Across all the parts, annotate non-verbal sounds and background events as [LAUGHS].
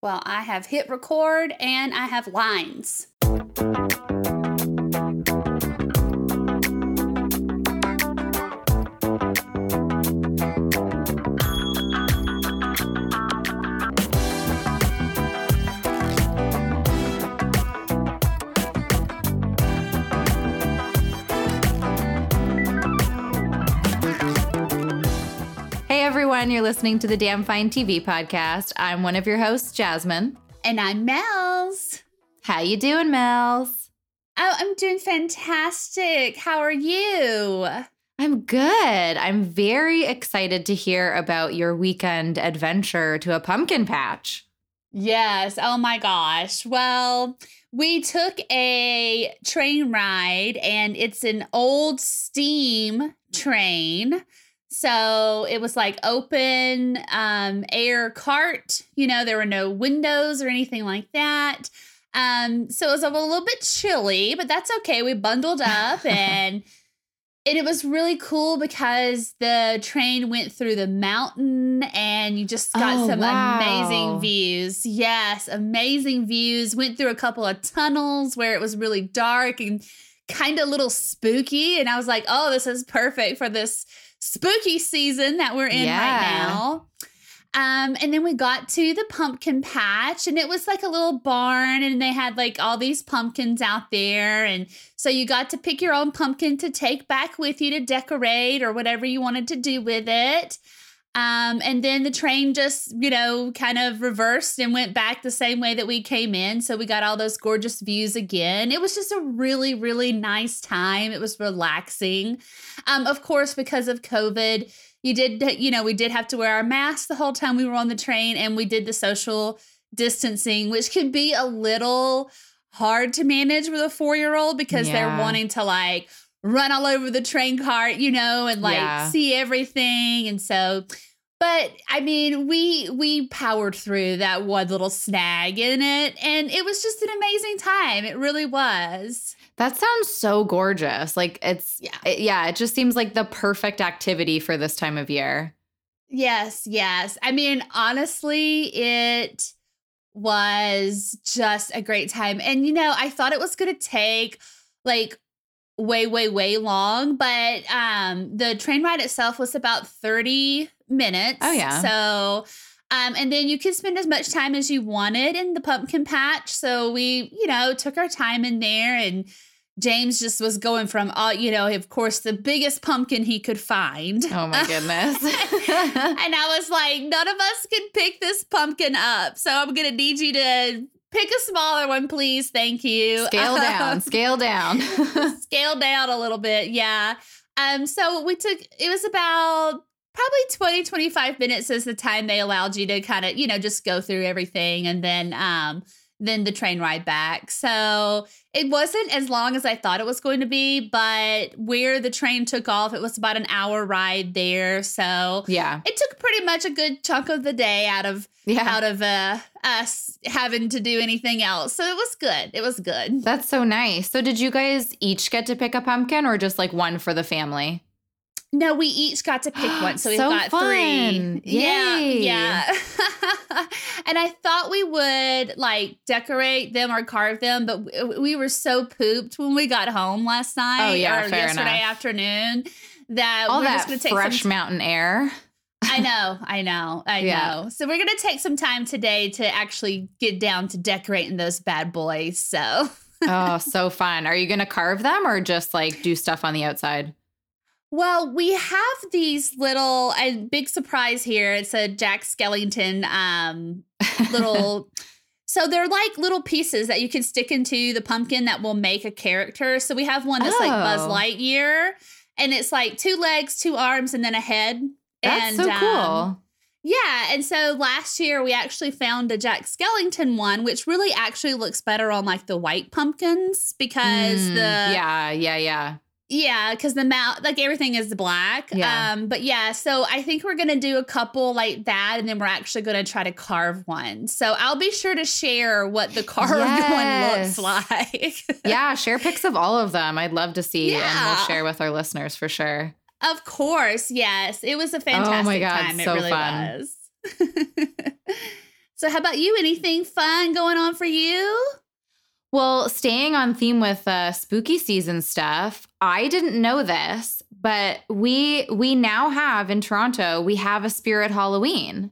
Well, I have hit record and I have lines. Everyone, you're listening to the Damn Fine TV podcast. I'm one of your hosts, Jasmine. And I'm Mel's. How you doing, Mel's? Oh, I'm doing fantastic. How are you? I'm good. I'm very excited to hear about your weekend adventure to a pumpkin patch. Yes. Oh my gosh. Well, we took a train ride and it's an old steam train. So it was like open um, air cart. You know, there were no windows or anything like that. Um, so it was a little bit chilly, but that's okay. We bundled up [LAUGHS] and and it was really cool because the train went through the mountain and you just got Oh, some wow. amazing views. Yes, amazing views. Went through a couple of tunnels where it was really dark and kind of a little spooky. And I was like, oh, this is perfect for this spooky season that we're in Yeah. right now. Um, and then we got to the pumpkin patch, and it was like a little barn, and they had like all these pumpkins out there. And so you got to pick your own pumpkin to take back with you to decorate or whatever you wanted to do with it. Um, and then the train just, you know, kind of reversed and went back the same way that we came in. So we got all those gorgeous views again. It was just a really, really nice time. It was relaxing. Um, of course, because of COVID, you did, you know, we did have to wear our masks the whole time we were on the train and we did the social distancing, which could be a little hard to manage with a four year old because they're wanting to like run all over the train cart, you know, and like Yeah. see everything. And so, but I mean, we we powered through that one little snag in it, and it was just an amazing time. It really was. That sounds so gorgeous. Like it's Yeah. it- yeah, it just seems like the perfect activity for this time of year. Yes, yes. I mean, honestly, it was just a great time. And you know, I thought it was going to take like way way way long, but um the train ride itself was about 30 minutes. Oh, yeah. So um, and then you could spend as much time as you wanted in the pumpkin patch. So we, you know, took our time in there and James just was going from all, you know, of course, the biggest pumpkin he could find. Oh my [LAUGHS] goodness. and I was like, none of us can pick this pumpkin up. So I'm going to need you to pick a smaller one, please. Thank you. scale [LAUGHS] down, scale down. [LAUGHS] Scale down a little bit. Yeah. Um, so we took, it was about probably 20, 25 minutes is the time they allowed you to kind of, you know, just go through everything and then, um, then the train ride back. So it wasn't as long as I thought it was going to be, but where the train took off, it was about an hour ride there. So yeah. it took pretty much a good chunk of the day out of Yeah. out of uh, us having to do anything else. So it was good. It was good. That's so nice. So did you guys each get to pick a pumpkin or just like one for the family? No, we each got to pick one, [GASPS] so we've So got fun. three. Yeah, Yay. yeah. [LAUGHS] and I thought we would like decorate them or carve them, but we, we were so pooped when we got home last night Oh, yeah, or yesterday enough. afternoon that All we're that just going to take fresh some mountain air. I know, I know, I Yeah. know. So we're gonna take some time today to actually get down to decorating those bad boys. So, [LAUGHS] oh, so fun. Are you going to carve them or just like do stuff on the outside? well, we have these little and big surprise here. It's a Jack Skellington um little. [LAUGHS] So they're like little pieces that you can stick into the pumpkin that will make a character. So we have one that's like Buzz Oh. Lightyear, and it's like two legs, two arms, and then a head. That's and, so um, cool. Yeah, and so last year we actually found a Jack Skellington one, which really actually looks better on like the white pumpkins because Mm, the yeah, yeah, yeah. yeah, because the mouth like everything is black. Yeah. Um, but yeah, so I think we're gonna do a couple like that, and then we're actually gonna try to carve one. So I'll be sure to share what the carved Yes. [LAUGHS] one looks like. [LAUGHS] Yeah, share pics of all of them. I'd love to see and we'll share with our listeners for sure. Of course, yes. It was a fantastic Oh my God, time. It so really fun. was. [LAUGHS] So, how about you? Anything fun going on for you? Well, staying on theme with uh, spooky season stuff, I didn't know this, but we we now have in Toronto we have a Spirit Halloween.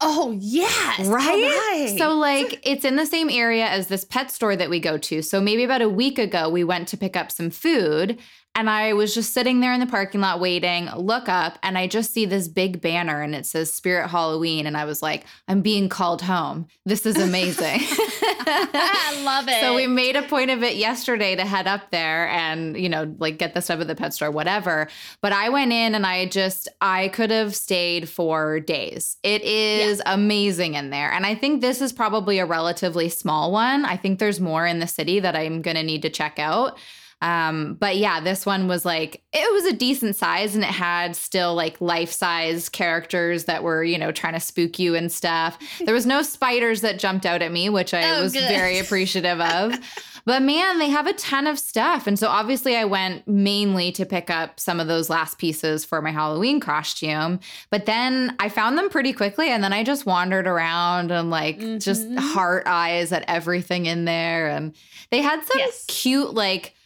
Oh yes, right? right. So like it's in the same area as this pet store that we go to. So maybe about a week ago we went to pick up some food and I was just sitting there in the parking lot waiting, look up, and I just see this big banner and it says Spirit Halloween. And I was like, I'm being called home. This is amazing. I [LAUGHS] love it. [LAUGHS] So we made a point of it yesterday to head up there and, you know, like get the stuff at the pet store, whatever. But I went in and I just, I could have stayed for days. It is yeah. amazing in there. And I think this is probably a relatively small one. I think there's more in the city that I'm going to need to check out. Um, but yeah, this one was like it was a decent size and it had still like life size characters that were, you know, trying to spook you and stuff. [LAUGHS] There was no spiders that jumped out at me, which I oh, was good. very appreciative of. [LAUGHS] But man, they have a ton of stuff. And so obviously I went mainly to pick up some of those last pieces for my Halloween costume. But then I found them pretty quickly and then I just wandered around and like mm-hmm. just heart eyes at everything in there. And they had some yes. cute like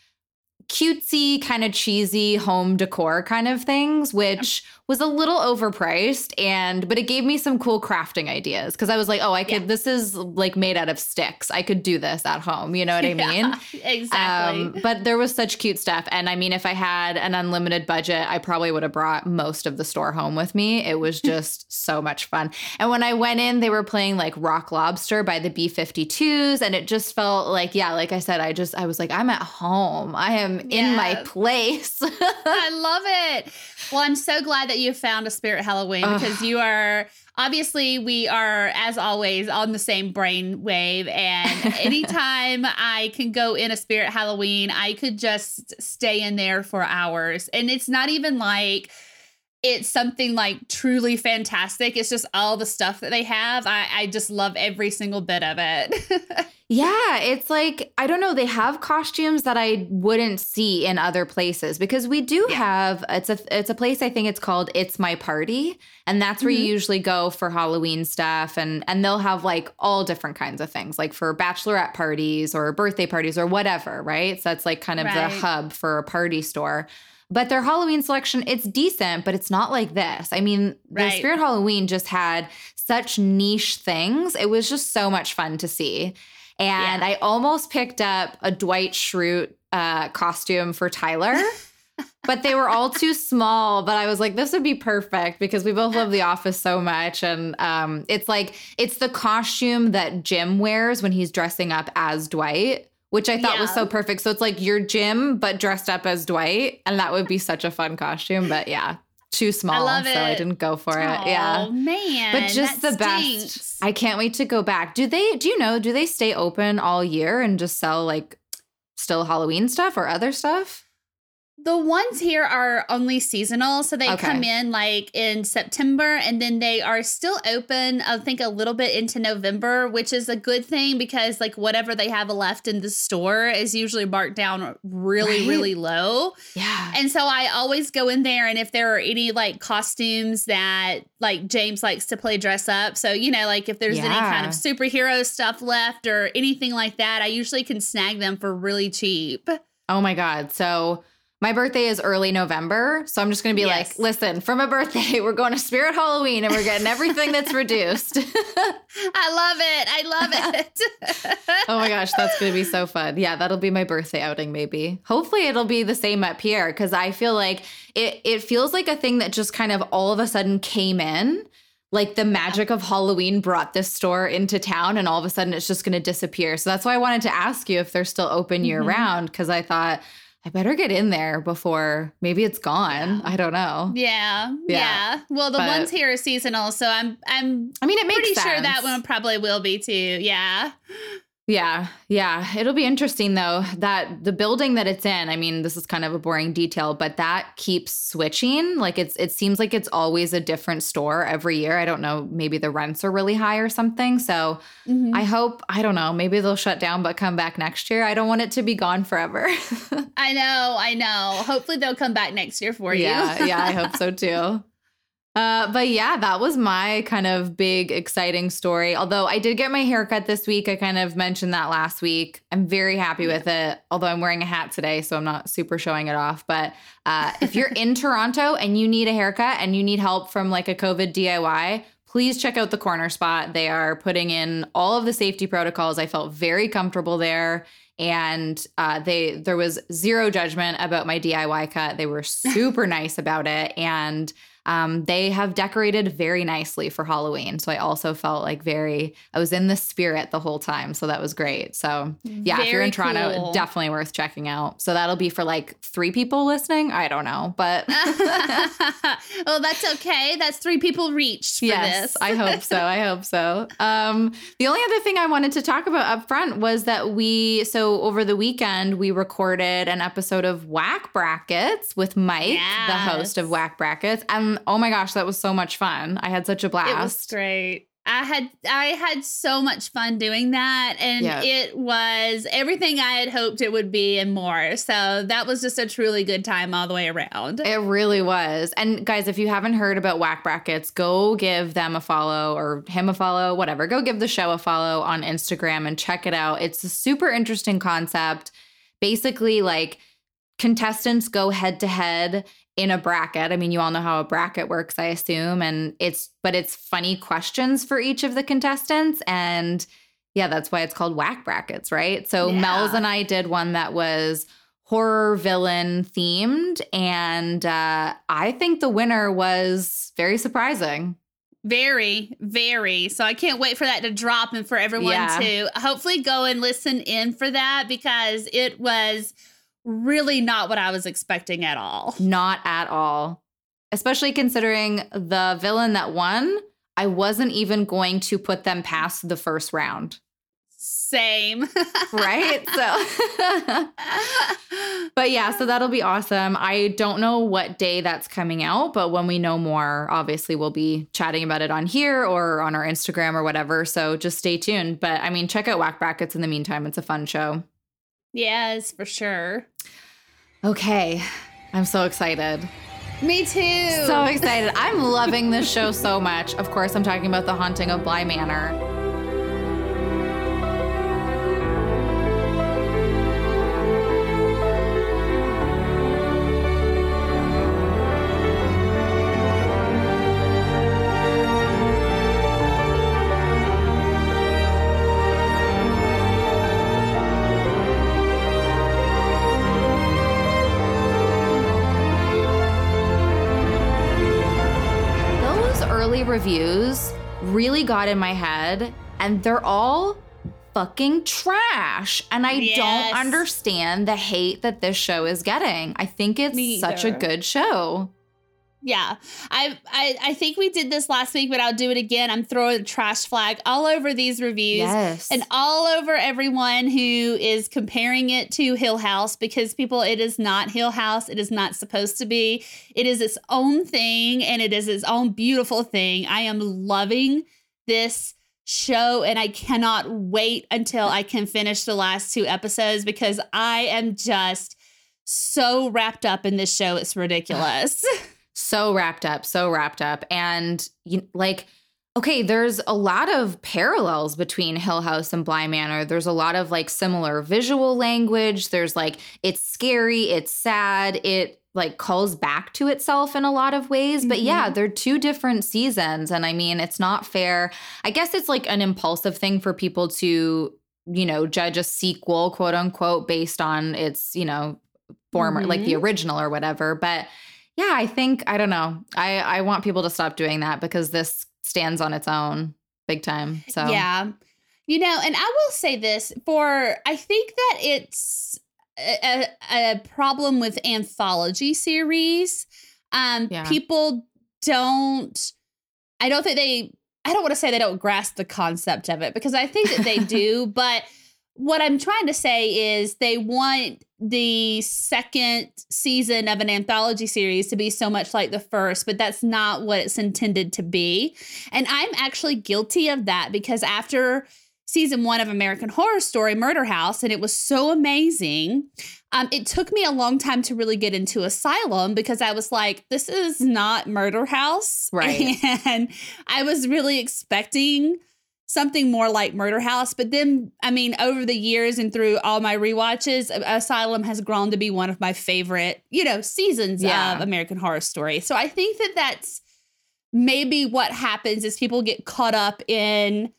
cutesy, kind of cheesy home decor kind of things, which was a little overpriced and but it gave me some cool crafting ideas because I was like, oh, I could yeah. this is like made out of sticks. I could do this at home. You know what I [LAUGHS] mean? Yeah, exactly. Um, but there was such cute stuff. And I mean, if I had an unlimited budget, I probably would have brought most of the store home with me. It was [LAUGHS] just so much fun. And when I went in, they were playing like Rock Lobster by the B52s. And it just felt like, yeah, like I said, I just I was like, I'm at home. I am in my place. [LAUGHS] I love it. Well, I'm so glad that that you found a spirit Halloween Ugh. because you are obviously we are as always on the same brain wave and [LAUGHS] anytime I can go in a spirit Halloween, I could just stay in there for hours. And it's not even like it's something like truly fantastic. It's just all the stuff that they have. I, I just love every single bit of it. [LAUGHS] yeah, it's like, I don't know, they have costumes that I wouldn't see in other places because we do yeah. have it's a it's a place I think it's called It's My Party. And that's where mm-hmm. you usually go for Halloween stuff and and they'll have like all different kinds of things, like for bachelorette parties or birthday parties or whatever, right? So that's like kind of right. the hub for a party store. But their Halloween selection, it's decent, but it's not like this. I mean, right. the Spirit Halloween just had such niche things. It was just so much fun to see. And yeah. I almost picked up a Dwight Schrute uh, costume for Tyler. [LAUGHS] but they were all too small. But I was like, this would be perfect because we both love The Office so much. And um, it's like, it's the costume that Jim wears when he's dressing up as Dwight which I thought yeah. was so perfect. So it's like your Jim, but dressed up as Dwight. And that would be such a fun costume. But yeah, too small. I so I didn't go for it. Yeah. Oh, yeah. man. But just the stinks. best. I can't wait to go back. Do they, do you know, do they stay open all year and just sell like still Halloween stuff or other stuff? The ones here are only seasonal. So they okay. come in like in September and then they are still open, I think, a little bit into November, which is a good thing because like whatever they have left in the store is usually marked down really, right? really low. Yeah. And so I always go in there and if there are any like costumes that like James likes to play dress up. So, you know, like if there's yeah. any kind of superhero stuff left or anything like that, I usually can snag them for really cheap. Oh my God. So, my birthday is early November. So I'm just going to be yes. like, listen, for my birthday, [LAUGHS] we're going to Spirit Halloween and we're getting everything that's [LAUGHS] reduced. I love it. I love [LAUGHS] it. oh my gosh, that's going to be so fun. Yeah, that'll be my birthday outing, maybe. Hopefully, it'll be the same at Pierre because I feel like it, it feels like a thing that just kind of all of a sudden came in like the magic of Halloween brought this store into town and all of a sudden it's just going to disappear. So that's why I wanted to ask you if they're still open year mm-hmm. round because I thought I better get in there before maybe it's gone. I don't know. Yeah. Yeah. yeah. Well, the but, ones here are seasonal, so I'm I'm I mean it makes pretty sense. sure that one probably will be too. Yeah. Yeah, yeah. It'll be interesting though that the building that it's in, I mean, this is kind of a boring detail, but that keeps switching. Like it's it seems like it's always a different store every year. I don't know, maybe the rents are really high or something. So mm-hmm. I hope, I don't know, maybe they'll shut down but come back next year. I don't want it to be gone forever. [LAUGHS] I know, I know. Hopefully they'll come back next year for you. yeah, yeah, I hope so [LAUGHS] too. Uh, but yeah, that was my kind of big, exciting story. Although I did get my haircut this week. I kind of mentioned that last week. I'm very happy with it. Although I'm wearing a hat today, so I'm not super showing it off. But uh, if you're in [LAUGHS] Toronto and you need a haircut and you need help from like a COVID DIY, please check out the corner spot. They are putting in all of the safety protocols. I felt very comfortable there and uh, they there was zero judgment about my DIY cut. They were super nice about it, and um, they have decorated very nicely for Halloween. So I also felt like very, I was in the spirit the whole time. So that was great. So yeah, very if you're in Toronto, cool. definitely worth checking out. So that'll be for like three people listening. I don't know, but. [LAUGHS] [LAUGHS] well, that's okay. That's three people reached for yes, this. I hope so. I hope so. Um, the only other thing I wanted to talk about up front was that we, so over the weekend, we recorded an episode of Whack Brackets with Mike, yes. the host of Whack Brackets. Um, oh my gosh, that was so much fun. I had such a blast. It was great. I had I had so much fun doing that and it was everything I had hoped it would be and more. So that was just a truly good time all the way around. It really was. And guys, if you haven't heard about Whack Brackets, go give them a follow or him a follow, whatever. Go give the show a follow on Instagram and check it out. It's a super interesting concept. Basically like contestants go head to head in a bracket. I mean, you all know how a bracket works, I assume, and it's but it's funny questions for each of the contestants and yeah, that's why it's called whack brackets, right? So yeah. Mel's and I did one that was horror villain themed and uh I think the winner was very surprising. Very, very. So I can't wait for that to drop and for everyone yeah. to hopefully go and listen in for that because it was really not what I was expecting at all. Not at all. Especially considering the villain that won, I wasn't even going to put them past the first round. Same. right? So, [LAUGHS] but yeah, so that'll be awesome. I don't know what day that's coming out, but when we know more, obviously we'll be chatting about it on here or on our Instagram or whatever. So just stay tuned. But I mean, check out Whack Brackets in the meantime. It's a fun show. Yes, for sure. Okay. I'm so excited. Me too. So excited. I'm loving this show so much. Of course, I'm talking about The Haunting of Bly Manor. Reviews really got in my head, and they're all fucking trash. And I yes. don't understand the hate that this show is getting. I think it's such a good show. Yeah. I, I I think we did this last week, but I'll do it again. I'm throwing a trash flag all over these reviews yes. and all over everyone who is comparing it to Hill House because people, it is not Hill House. It is not supposed to be. It is its own thing and it is its own beautiful thing. I am loving this show and I cannot wait until I can finish the last two episodes because I am just so wrapped up in this show. It's ridiculous. [LAUGHS] [LAUGHS] so wrapped up, so wrapped up. And you, like, okay, there's a lot of parallels between Hill House and Bly Manor. There's a lot of like similar visual language. There's like, it's scary, it's sad, it like calls back to itself in a lot of ways. But mm-hmm. yeah, they're two different seasons. And I mean, it's not fair. I guess it's like an impulsive thing for people to, you know, judge a sequel, quote unquote, based on its, you know, former, mm-hmm. like the mm-hmm. original or whatever. But yeah, I think I don't know. I I want people to stop doing that because this stands on its own big time. So Yeah. You know, and I will say this for I think that it's a, a problem with anthology series. Um yeah. people don't I don't think they I don't want to say they don't grasp the concept of it because I think that they [LAUGHS] do, but what I'm trying to say is they want the second season of an anthology series to be so much like the first, but that's not what it's intended to be. And I'm actually guilty of that because after season one of American Horror Story, Murder House, and it was so amazing. Um, it took me a long time to really get into Asylum because I was like, this is not Murder House. [LAUGHS] Right. And I was really expecting something more like Murder House. But then, I mean, over the years and through all my rewatches, Asylum has grown to be one of my favorite, you know, seasons Yeah. of American Horror Story. So I think that that's maybe what happens is people get caught up in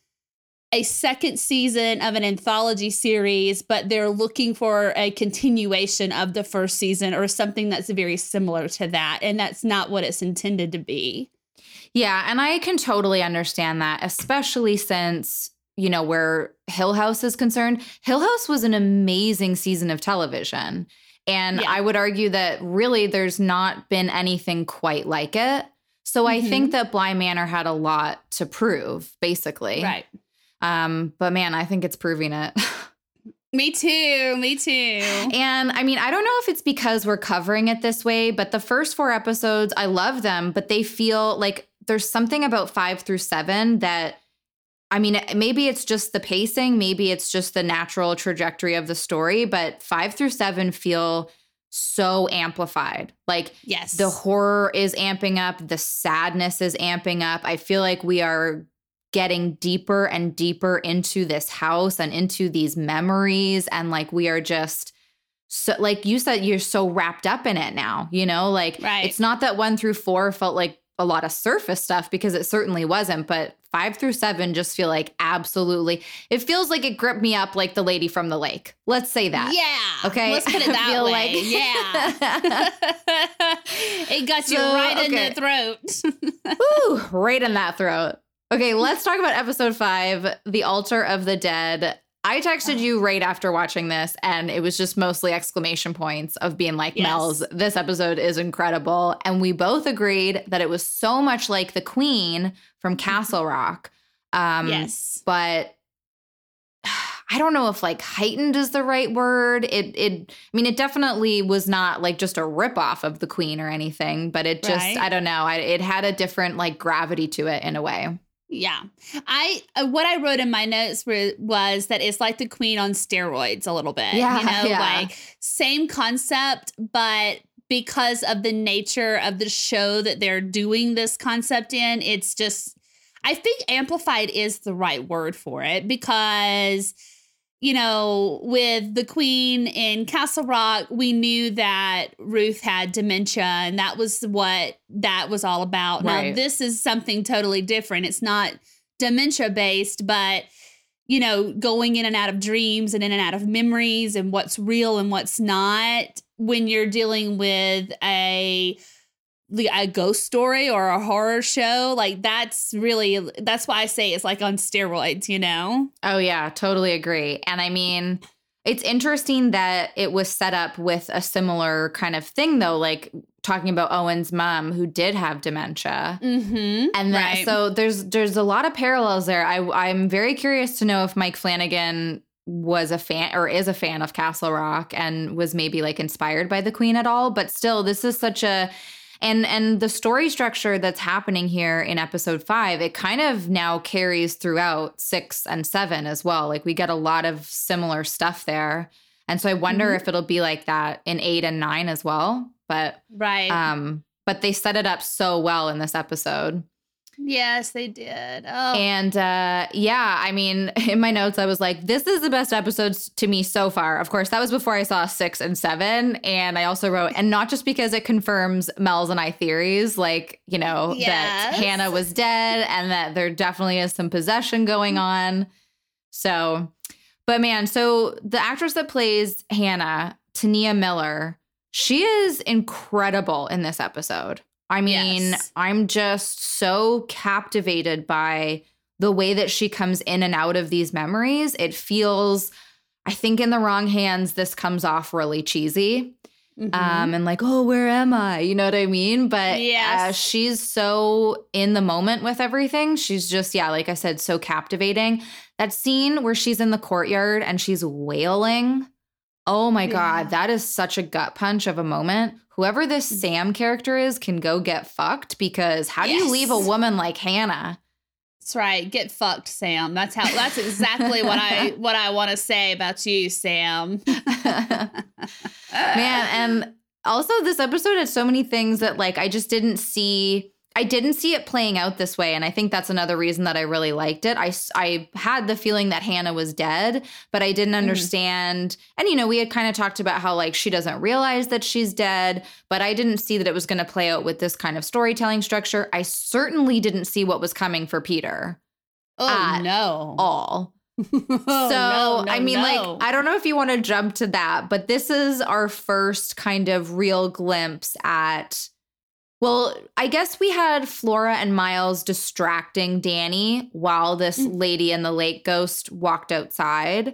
a second season of an anthology series, but they're looking for a continuation of the first season or something that's very similar to that. And that's not what it's intended to be. Yeah, and I can totally understand that, especially since, you know, where Hill House is concerned. Hill House was an amazing season of television. And Yeah. I would argue that really there's not been anything quite like it. So I Mhm. think that Bly Manor had a lot to prove, basically. Right. Um, but man, I think it's proving it. [LAUGHS] Me too. Me too. And I mean, I don't know if it's because we're covering it this way, but the first four episodes, I love them, but they feel like there's something about five through seven that, I mean, maybe it's just the pacing, maybe it's just the natural trajectory of the story, but five through seven feel so amplified. Like Yes. the horror is amping up, the sadness is amping up. I feel like we are getting deeper and deeper into this house and into these memories and like we are just so like you said you're so wrapped up in it now, you know? Like Right. it's not that 1 through 4 felt like a lot of surface stuff because it certainly wasn't, but 5 through 7 just feel like absolutely. It feels like it gripped me up like the lady from the lake. Let's say that. Yeah. Okay. Let's put it [LAUGHS] that feel way. like- yeah. [LAUGHS] it got you [LAUGHS] So, right in the throat. Ooh, right in that throat. Okay, let's talk about episode five, The Altar of the Dead. I texted you right after watching this, and it was just mostly exclamation points of being like, Yes. Mel's, this episode is incredible. And we both agreed that it was so much like the Queen from Castle Rock. Um, yes. But [SIGHS] I don't know if like heightened is the right word. It it I mean it definitely was not like just a ripoff of the queen or anything, but it just Right. I don't know. I, it had a different like gravity to it in a way. Yeah. I uh, what I wrote in my notes were, was that it's like the queen on steroids a little bit. Yeah, You [LAUGHS] know, yeah. like same concept, but because of the nature of the show that they're doing this concept in, it's just I think amplified is the right word for it because you know, with the queen in Castle Rock, we knew that Ruth had dementia, and that was what that was all about. Now, this is something totally different. It's not dementia based, but you know, going in and out of dreams and in and out of memories and what's real and what's not when you're dealing with a a ghost story or a horror show like that's really that's why i say it's like on steroids you know Oh yeah, totally agree. And I mean, it's interesting that it was set up with a similar kind of thing though, like talking about Owen's mom who did have dementia. mm-hmm And that, Right. so there's there's a lot of parallels there. I I'm very curious to know if Mike Flanagan was a fan or is a fan of Castle Rock and was maybe like inspired by the Queen at all. But still, this is such a and and the story structure that's happening here in episode five, it kind of now carries throughout six and seven as well. Like we get a lot of similar stuff there. And so I wonder Mhm. if it'll be like that in eight and nine as well. But right um, but they set it up so well in this episode. Yes they did oh And uh, yeah, I mean, [LAUGHS] in my notes, I was like, this is the best episodes to me so far. Of course, that was before I saw six and seven. And I also wrote, and not just because it confirms Mel's and I theories, like, you know, that Hannah was dead and that there definitely is some possession going on. So, but man, so the actress that plays Hannah, T'Nia Miller, she is incredible in this episode. I mean, Yes. I'm just so captivated by the way that she comes in and out of these memories. It feels, I think, in the wrong hands, this comes off really cheesy. Mhm. Um, and like, oh, where am I? You know what I mean? But Yes. uh, she's so in the moment with everything. She's just, yeah, like I said, so captivating. That scene where she's in the courtyard and she's wailing. Oh my Yeah. God, that is such a gut punch of a moment. Whoever this mm. Sam character is can go get fucked because how do you leave a woman like Hannah? That's right. Get fucked, Sam. That's how that's exactly what I [LAUGHS] what I want to say about you, Sam. [LAUGHS] [LAUGHS] Man, and also this episode had so many things that like I just didn't see I didn't see it playing out this way. And I think that's another reason that I really liked it. I, I had the feeling that Hannah was dead, but I didn't mm-hmm. understand. Mm. And, you know, we had kind of talked about how like she doesn't realize that she's dead, but I didn't see that it was going to play out with this kind of storytelling structure. I certainly didn't see what was coming for Peter. Oh, no. All. [LAUGHS] so no, no, I mean, no. like, I don't know if you want to jump to that, but this is our first kind of real glimpse at well, I guess we had Flora and Miles distracting Danny while this mm. lady in the lake ghost walked outside.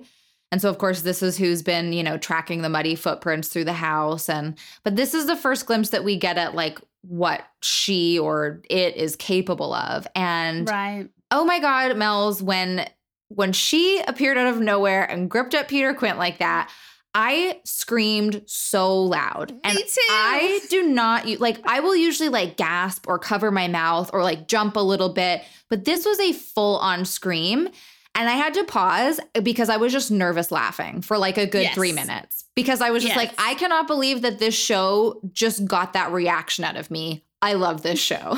And so of course this is who's been, you know, tracking the muddy footprints through the house and but this is the first glimpse that we get at like what she or it is capable of. And Right. Oh my god, Mel's when when she appeared out of nowhere and gripped at Peter Quint like that, I screamed so loud. And too. I do not like I will usually like gasp or cover my mouth or like jump a little bit, but this was a full on scream. And I had to pause because I was just nervous laughing for like a good yes. three minutes because I was just yes. like, I cannot believe that this show just got that reaction out of me. I love this [LAUGHS] show. [LAUGHS]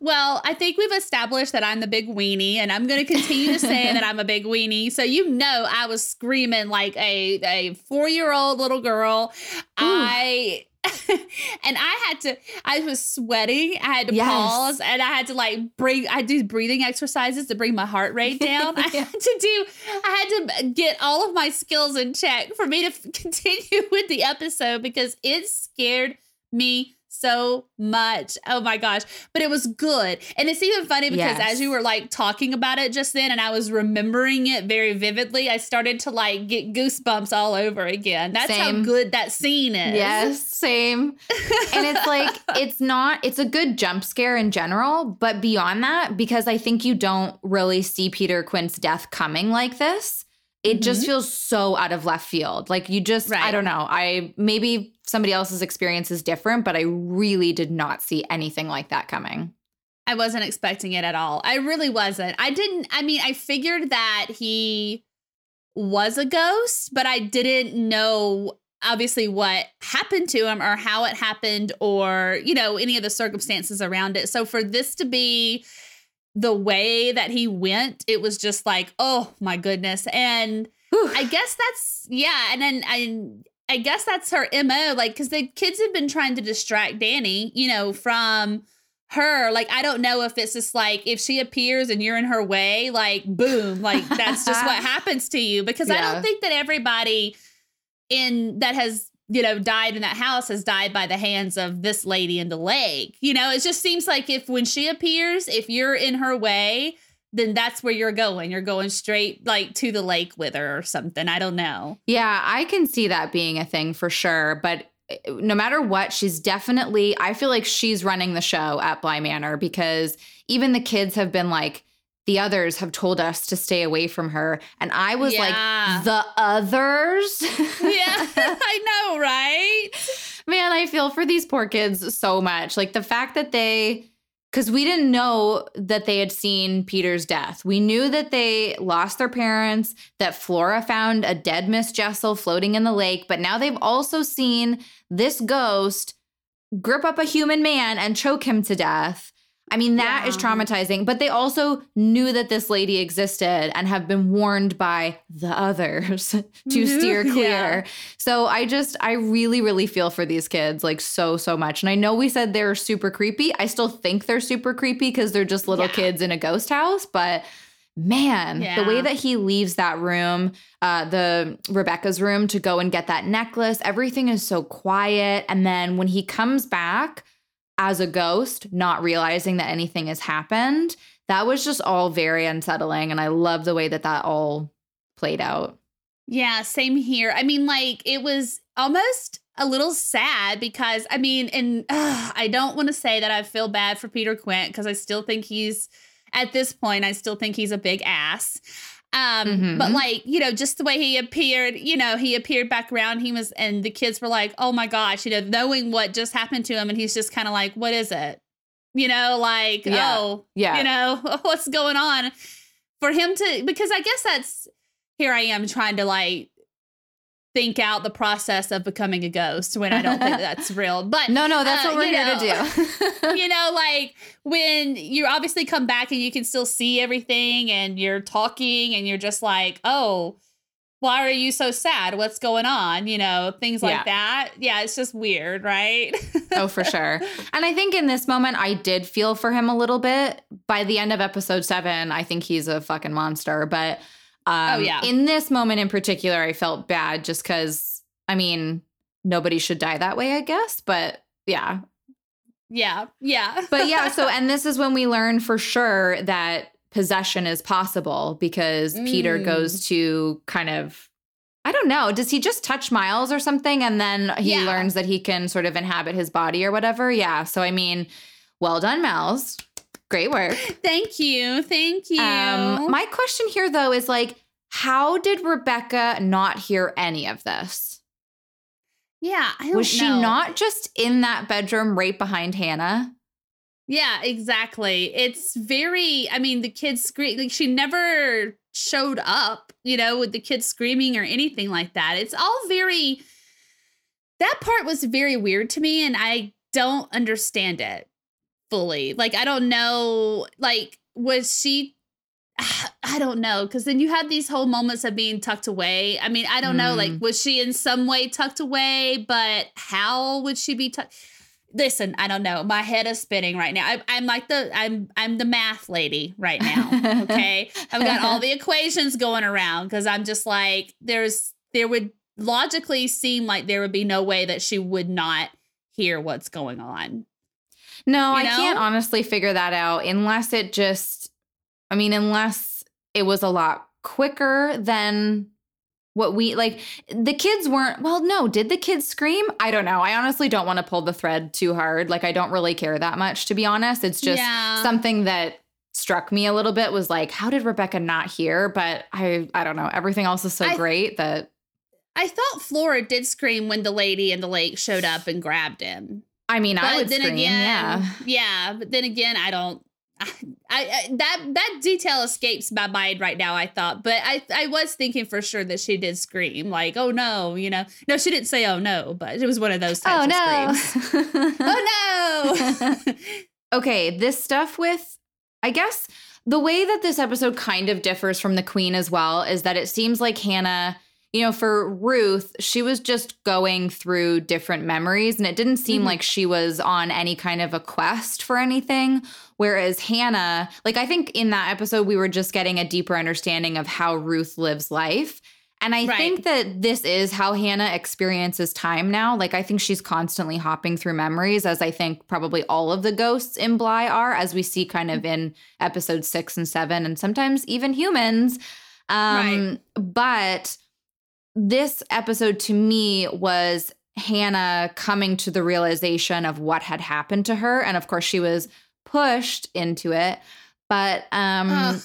well, I think we've established that I'm the big weenie, and I'm going to continue to say that I'm a big weenie. So you know, I was screaming like a a four year old little girl. Ooh. I [LAUGHS] and I had to, I was sweating. I had to yes. pause and I had to like bring, I do breathing exercises to bring my heart rate [LAUGHS] down. I had to do, I had to get all of my skills in check for me to [LAUGHS] continue with the episode because it scared me so much. Oh my gosh. But it was good. And it's even funny because yes. as you were like talking about it just then and I was remembering it very vividly, I started to like get goosebumps all over again. That's same. how good that scene is. Yes, same. and it's like, [LAUGHS] it's not, it's a good jump scare in general. But beyond that, because I think you don't really see Peter Quint's death coming like this it mm-hmm. just feels so out of left field. Like you just, right. I don't know. I maybe somebody else's experience is different, but I really did not see anything like that coming. I wasn't expecting it at all. I really wasn't. I didn't, I mean, I figured that he was a ghost, but I didn't know obviously what happened to him or how it happened or, you know, any of the circumstances around it. So for this to be, the way that he went, it was just like, oh my goodness. And Whew. I guess that's yeah, and then I I guess that's her MO, like because the kids have been trying to distract Danny, you know, from her. Like, I don't know if it's just like if she appears and you're in her way, like boom, like that's just what [LAUGHS] happens to you. Because yeah. I don't think that everybody in that has you know, died in that house has died by the hands of this lady in the lake. You know, it just seems like if when she appears, if you're in her way, then that's where you're going. You're going straight like to the lake with her or something. I don't know. Yeah, I can see that being a thing for sure. But eh, no matter what, she's definitely, I feel like she's running the show at Bly Manor because even the kids have been like, the others have told us to stay away from her. And I was yeah. like, the others? yeah, [LAUGHS] [LAUGHS] I know, right? Man, I feel for these poor kids so much. Like the fact that they, because we didn't know that they had seen Peter's death. We knew that they lost their parents, that Flora found a dead Miss Jessel floating in the lake, but now they've also seen this ghost grip up a human man and choke him to death. I mean, that yeah. is traumatizing. But they also knew that this lady existed and have been warned by the others [LAUGHS] to [LAUGHS] steer clear. Yeah. So I just, I really, really feel for these kids like so, so much. And I know we said they're super creepy. I still think they're super creepy because they're just little yeah. kids in a ghost house. But man, yeah. the way that he leaves that room, uh, the Rebecca's room to go and get that necklace, everything is so quiet. And then when he comes back, as a ghost, not realizing that anything has happened. That was just all very unsettling. And I love the way that that all played out. Yeah, same here. I mean, like, it was almost a little sad because, I mean, and uh, [SIGHS] I don't want to say that I feel bad for Peter Quint because I still think he's, at this point, I still think he's a big ass. Um, mm-hmm. but like, you know, just the way he appeared, you know, he appeared back around, he was, and the kids were like, oh my gosh, you know, knowing what just happened to him. And he's just kind of like, what is it? You know, like, Yeah. oh, Yeah. you know, [LAUGHS] what's going on? For him to, because I guess that's, here I am trying to like think out the process of becoming a ghost when I don't think [LAUGHS] that's real. But no, no, that's uh, what we're here know, to do. [LAUGHS] you know, [LAUGHS] like when you obviously come back and you can still see everything and you're talking and you're just like, oh, why are you so sad? What's going on? You know, things like Yeah. that. Yeah, it's just weird, right? oh, for sure. And I think in this moment, I did feel for him a little bit. By the end of episode seven, I think he's a fucking monster. But um, Oh, yeah. in this moment in particular, I felt bad just because, I mean, nobody should die that way, I guess. But yeah. yeah, yeah. But yeah, so, [LAUGHS] and this is when we learn for sure that possession is possible because Peter Mm. goes to kind of. I don't know. Does he just touch Miles or something? And then he Yeah. learns that he can sort of inhabit his body or whatever? Yeah. So, I mean, well done, Miles. Great work. Thank you. Thank you. Um, my question here, though, is like, how did Rebecca not hear any of this? yeah, I don't Was she know. not just in that bedroom right behind Hannah? Yeah, exactly. It's very, I mean, the kids scream, like she never showed up, you know, with the kids screaming or anything like that. It's all very, that part was very weird to me and I don't understand it fully. Like, I don't know, like, was she, [SIGHS] I don't know, because then you have these whole moments of being tucked away. I mean, I don't know, like, Mm. was she in some way tucked away, but how would she be tucked? listen i don't know my head is spinning right now I, i'm like the i'm i'm the math lady right now okay [LAUGHS] i've got all the equations going around because i'm just like there's there would logically seem like there would be no way that she would not hear what's going on No, You I can't honestly figure that out unless it just, I mean, unless it was a lot quicker than what we like. The kids weren't, well, no, did the kids scream? I don't know. I honestly don't want to pull the thread too hard. Like, I don't really care that much, to be honest. It's just Yeah. something that struck me a little bit was like, how did Rebecca not hear? But I, I don't know. Everything else is so I- great that i thought flora did scream when the lady in the lake showed up and grabbed him I mean, I but would then scream. again yeah. yeah but then again i don't I, I that that detail escapes my mind right now. I thought, but I I was thinking for sure that she did scream like, "Oh no," you know. No, she didn't say "Oh no," but it was one of those oh, types Oh of screams. no. Oh no! [LAUGHS] okay, this stuff with, I guess, the way that this episode kind of differs from the Queen as well is that it seems like Hannah, you know, for Ruth, she was just going through different memories and it didn't seem Mhm. like she was on any kind of a quest for anything. Whereas Hannah, like, I think in that episode, we were just getting a deeper understanding of how Ruth lives life. And I Right. think that this is how Hannah experiences time now. Like, I think she's constantly hopping through memories, as I think probably all of the ghosts in Bly are, as we see kind of in episode six and seven, and sometimes even humans. Um, But this episode to me was Hannah coming to the realization of what had happened to her. And of course, she was pushed into it. But um [LAUGHS]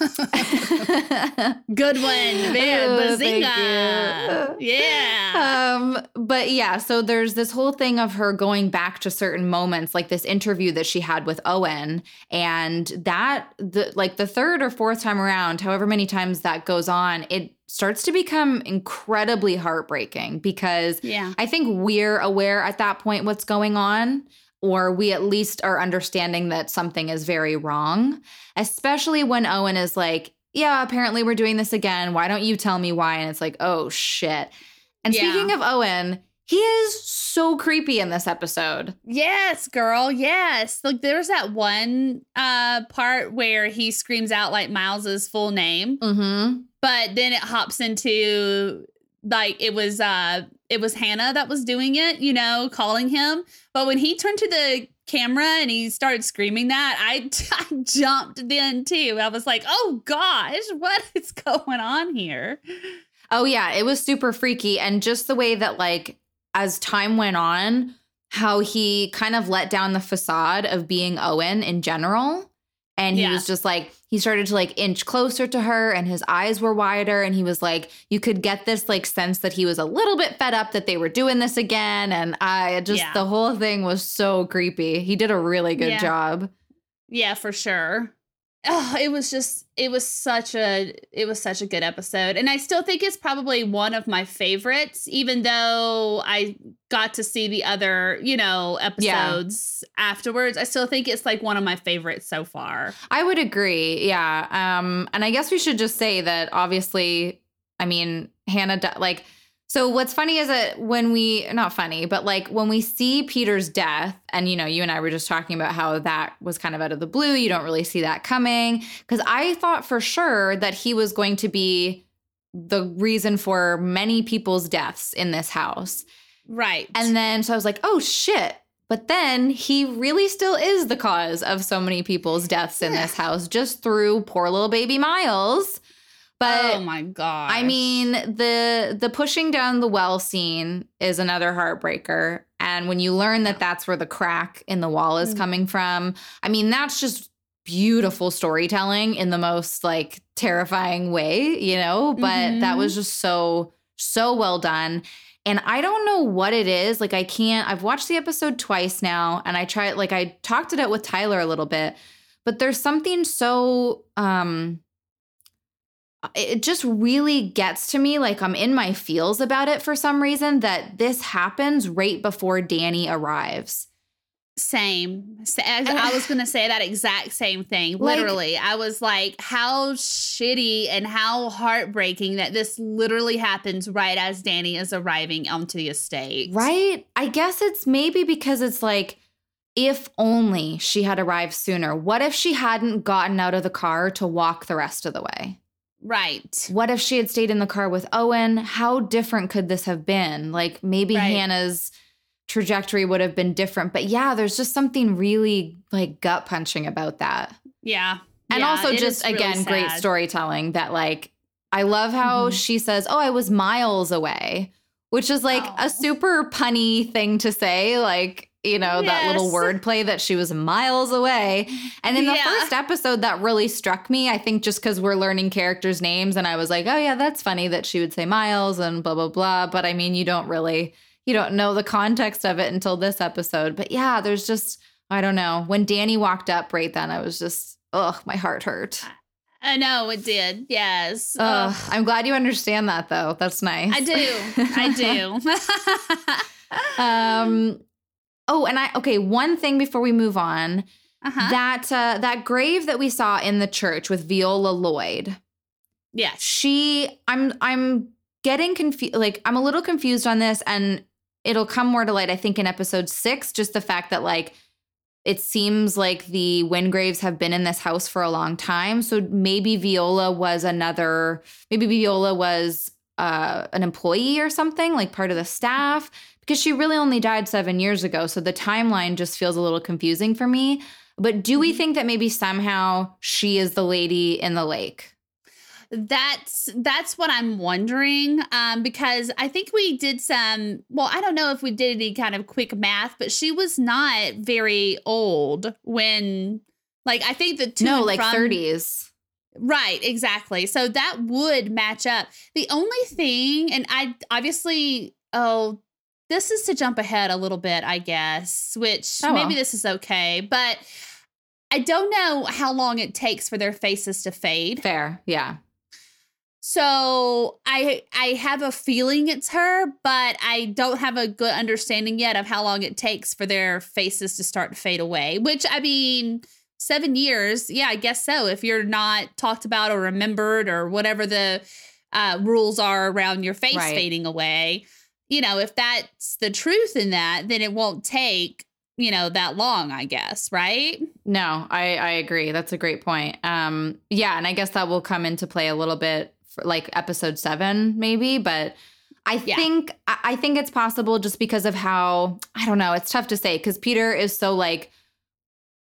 Good one, [LAUGHS] man. Oh, Bazinga! Yeah. um but yeah so there's this whole thing of her going back to certain moments like this interview that she had with owen and that the like the third or fourth time around however many times that goes on it starts to become incredibly heartbreaking because Yeah. I think we're aware at that point what's going on, or we at least are understanding that something is very wrong, especially when Owen is like, Yeah, apparently we're doing this again. Why don't you tell me why? And it's like, Oh shit. And Yeah. speaking of Owen, he is so creepy in this episode. Yes, girl. Yes. Like there's that one uh part where he screams out like Miles's full name, Mm-hmm. but then it hops into like it was uh it was Hannah that was doing it, you know, calling him. But when he turned to the camera and he started screaming that, I, [LAUGHS] I jumped then too. I was like, "Oh gosh, what [LAUGHS] is going on here?" Oh yeah, it was super freaky and just the way that like as time went on, how he kind of let down the facade of being Owen in general. And he Yeah. was just like he started to like inch closer to her and his eyes were wider and he was like you could get this like sense that he was a little bit fed up that they were doing this again and I just Yeah. the whole thing was so creepy. He did a really good Yeah. job. Yeah, for sure. Oh, it was just it was such a it was such a good episode. And I still think it's probably one of my favorites, even though I got to see the other, you know, episodes yeah. afterwards. I still think it's like one of my favorites so far. I would agree. Yeah. Um, and I guess we should just say that obviously, I mean, Hannah like so what's funny is that when we not funny, but like when we see Peter's death, and you know, you and I were just talking about how that was kind of out of the blue. You don't really see that coming. Because I thought for sure that he was going to be the reason for many people's deaths in this house. Right. And then so I was like, oh shit. But then he really still is the cause of so many people's deaths in yeah. this house just through poor little baby Miles. But oh my god! I mean the the pushing down the well scene is another heartbreaker, and when you learn that that's where the crack in the wall is mm-hmm. coming from, I mean that's just beautiful storytelling in the most like terrifying way, you know. But mm-hmm. that was just so so well done. And I don't know what it is. Like I can't. I've watched the episode twice now, and I tried. Like I talked it out with Tyler a little bit, but there's something so um it just really gets to me like I'm in my feels about it for some reason that this happens right before Danny arrives. Same. I was [SIGHS] going to say that exact same thing. Literally. Like, I was like, how shitty and how heartbreaking that this literally happens right as Danny is arriving onto the estate. Right? I guess it's maybe because it's like, if only she had arrived sooner. What if she hadn't gotten out of the car to walk the rest of the way? Right. What if she had stayed in the car with Owen? How different could this have been? Like maybe right. Hannah's trajectory would have been different. But yeah, there's just something really like gut punching about that. Yeah. And yeah, also just really again sad. great storytelling that like I love how mm-hmm. she says, "Oh, I was miles away." Which is like oh. a super punny thing to say like you know, yes. that little wordplay that she was miles away. And in the yeah. first episode, that really struck me. I think just because we're learning characters' names, and I was like, oh, yeah, that's funny that she would say miles and blah, blah, blah. But I mean, you don't really, you don't know the context of it until this episode. But yeah, there's just, I don't know. When Danny walked up right then, I was just, ugh, my heart hurt. I know it did. Yes. Ugh, I'm glad you understand that though. That's nice. I do. I do. [LAUGHS] [LAUGHS] um Oh, and I okay, one thing before we move on. Uh-huh. That uh, that grave that we saw in the church with Viola Lloyd. Yeah. She I'm I'm getting confused like I'm a little confused on this and it'll come more to light I think in episode 6 just the fact that like it seems like the Wingraves have been in this house for a long time. So maybe Viola was another, maybe Viola was uh, an employee or something, like part of the staff because she really only died seven years ago. So the timeline just feels a little confusing for me. But do we mm-hmm. think that maybe somehow she is the lady in the lake? That's that's what I'm wondering um, because I think we did some. Well, I don't know if we did any kind of quick math, but she was not very old when, like, I think the two no, like from, 30s. Right, exactly. So that would match up. The only thing, and I obviously, oh, this is to jump ahead a little bit, I guess, which oh, maybe well. this is okay, but I don't know how long it takes for their faces to fade. Fair, yeah. So I I have a feeling it's her, but I don't have a good understanding yet of how long it takes for their faces to start to fade away. Which I mean, seven years, yeah, I guess so. If you're not talked about or remembered or whatever the uh, rules are around your face right. fading away, you know, if that's the truth in that, then it won't take, you know, that long, I guess, right? No, I, I agree. That's a great point. Um, yeah, and I guess that will come into play a little bit for like episode seven, maybe, but I yeah. think I think it's possible just because of how I don't know, it's tough to say because Peter is so like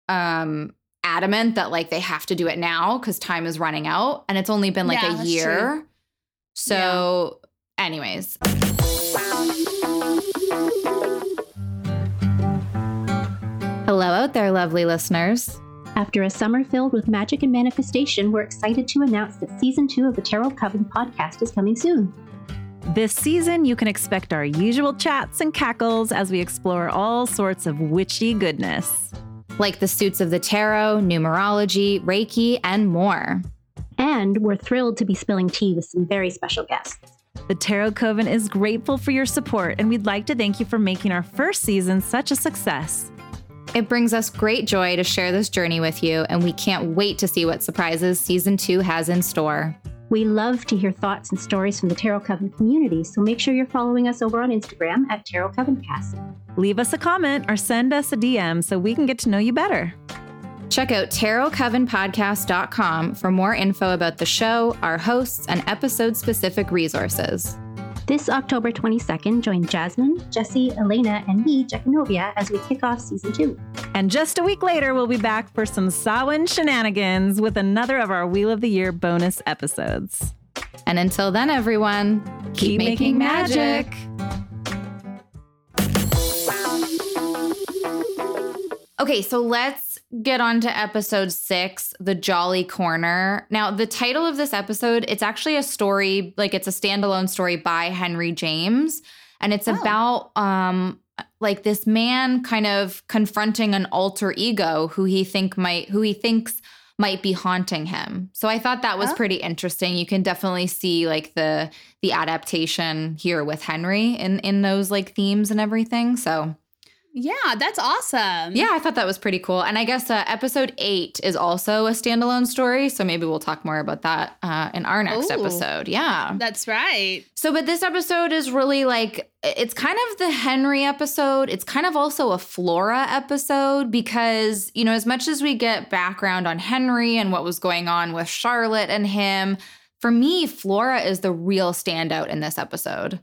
um adamant that like they have to do it now because time is running out and it's only been like yeah, a year. True. So, yeah. anyways. Hello out there, lovely listeners. After a summer filled with magic and manifestation, we're excited to announce that season two of the Tarot Coven podcast is coming soon. This season, you can expect our usual chats and cackles as we explore all sorts of witchy goodness. like the suits of the tarot, numerology, Reiki, and more. And we're thrilled to be spilling tea with some very special guests. The Tarot Coven is grateful for your support, and we'd like to thank you for making our first season such a success. It brings us great joy to share this journey with you, and we can't wait to see what surprises season two has in store. We love to hear thoughts and stories from the Tarot Coven community, so make sure you're following us over on Instagram at Tarot Covencast. Leave us a comment or send us a DM so we can get to know you better. Check out tarotcovenpodcast.com for more info about the show, our hosts, and episode specific resources. This October 22nd, join Jasmine, Jesse, Elena, and me, Jekanovia, as we kick off season two. And just a week later, we'll be back for some Samhain shenanigans with another of our Wheel of the Year bonus episodes. And until then, everyone, keep, making, magic. Okay, so let's get on to episode six, The Jolly Corner. Now, the title of this episode, it's actually a story, like it's a standalone story by Henry James. And it's Oh. about um like this man kind of confronting an alter ego who he think might who he thinks might be haunting him. So I thought that was Oh. pretty interesting. You can definitely see like the the adaptation here with Henry in in those like themes and everything. So Yeah, that's awesome. yeah, I thought that was pretty cool. And I guess uh, episode eight is also a standalone story. So maybe we'll talk more about that uh, in our next Ooh. episode. Yeah. That's right. So, but this episode is really like, it's kind of the Henry episode. It's kind of also a Flora episode because, you know, as much as we get background on Henry and what was going on with Charlotte and him, for me, Flora is the real standout in this episode.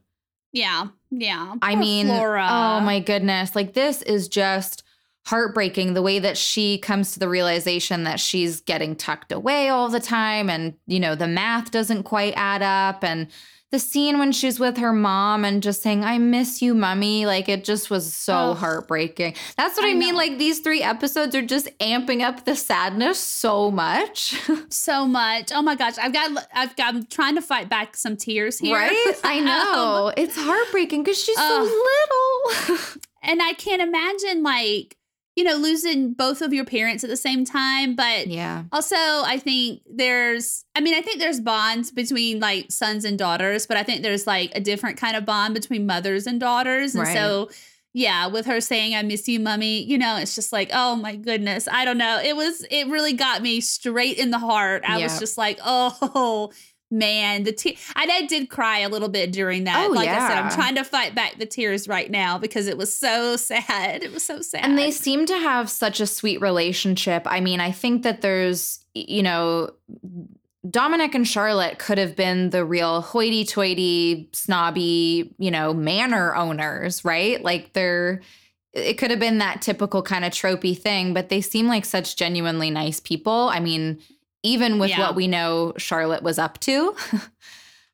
Yeah. Yeah. I Poor mean, Flora. oh my goodness. Like, this is just heartbreaking the way that she comes to the realization that she's getting tucked away all the time and, you know, the math doesn't quite add up. And the scene when she's with her mom and just saying, I miss you, mommy. Like, it just was so heartbreaking. That's what I, I mean. know. Like, these three episodes are just amping up the sadness so much. [LAUGHS] so much. Oh my gosh, I've got I've got I'm trying to fight back some tears here. right? [LAUGHS] I Um, know. it's heartbreaking because she's Ugh. so little. [LAUGHS] and I can't imagine like, you know, losing both of your parents at the same time, but yeah. also I think there's I mean, I think there's bonds between like sons and daughters, but I think there's like a different kind of bond between mothers and daughters. And Right. so yeah, with her saying I miss you, mummy, you know, it's just like, oh my goodness. I don't know. It was it really got me straight in the heart. I was just like, oh man, the te- and I did cry a little bit during that. Oh, like I said, I'm trying to fight back the tears right now because it was so [LAUGHS] sad. It was so sad. And they seem to have such a sweet relationship. I mean, I think that there's, you know, Dominic and Charlotte could have been the real hoity toity, snobby, you know, manor owners, right? Like they're, it could have been that typical kind of tropey thing, but they seem like such genuinely nice people. I mean, even with Yeah. what we know Charlotte was up to. [LAUGHS]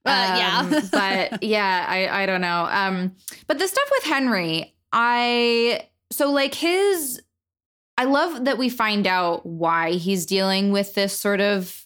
Uh, yeah. Um, but [LAUGHS] yeah, I I don't know. Um, but the stuff with Henry, I so like his. I love that we find out why he's dealing with this sort of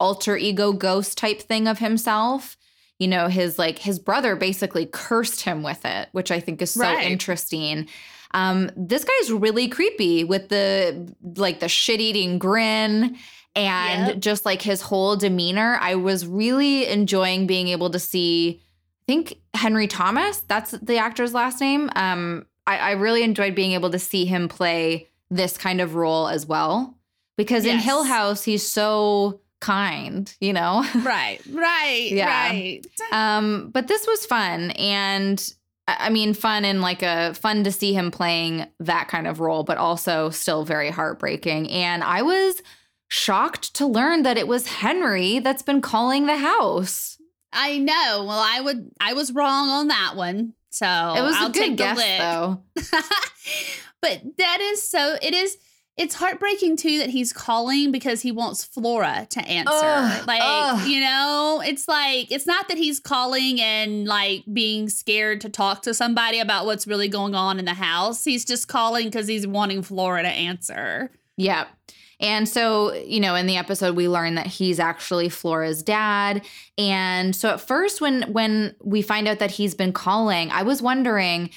alter ego ghost type thing of himself. You know, his like his brother basically cursed him with it, which I think is so Right. interesting. Um, this guy's really creepy with the like the shit eating grin and Yep. just like his whole demeanor. I was really enjoying being able to see. I think Henry Thomas, that's the actor's last name. Um, I, I really enjoyed being able to see him play this kind of role as well. Because in Hill House, he's so kind, you know? [LAUGHS] right, right, Yeah. right. Um, but this was fun, and I mean, fun and like a fun to see him playing that kind of role, but also still very heartbreaking. And I was shocked to learn that it was Henry that's been calling the house. I know. Well, I would. I was wrong on that one. So it was I'll a good take the guess, though. [LAUGHS] but that is so. It is. It's heartbreaking too that he's calling because he wants Flora to answer. Ugh, like ugh. you know, it's like it's not that he's calling and like being scared to talk to somebody about what's really going on in the house. He's just calling because he's wanting Flora to answer. Yeah. And so, you know, in the episode we learn that he's actually Flora's dad. And so at first when when we find out that he's been calling, I was wondering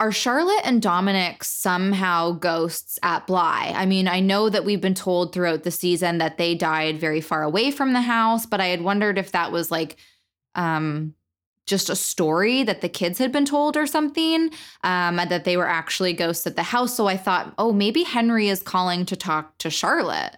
are Charlotte and Dominic somehow ghosts at Bly? I mean, I know that we've been told throughout the season that they died very far away from the house, but I had wondered if that was like um just a story that the kids had been told or something, um, that they were actually ghosts at the house. So I thought, oh, maybe Henry is calling to talk to Charlotte.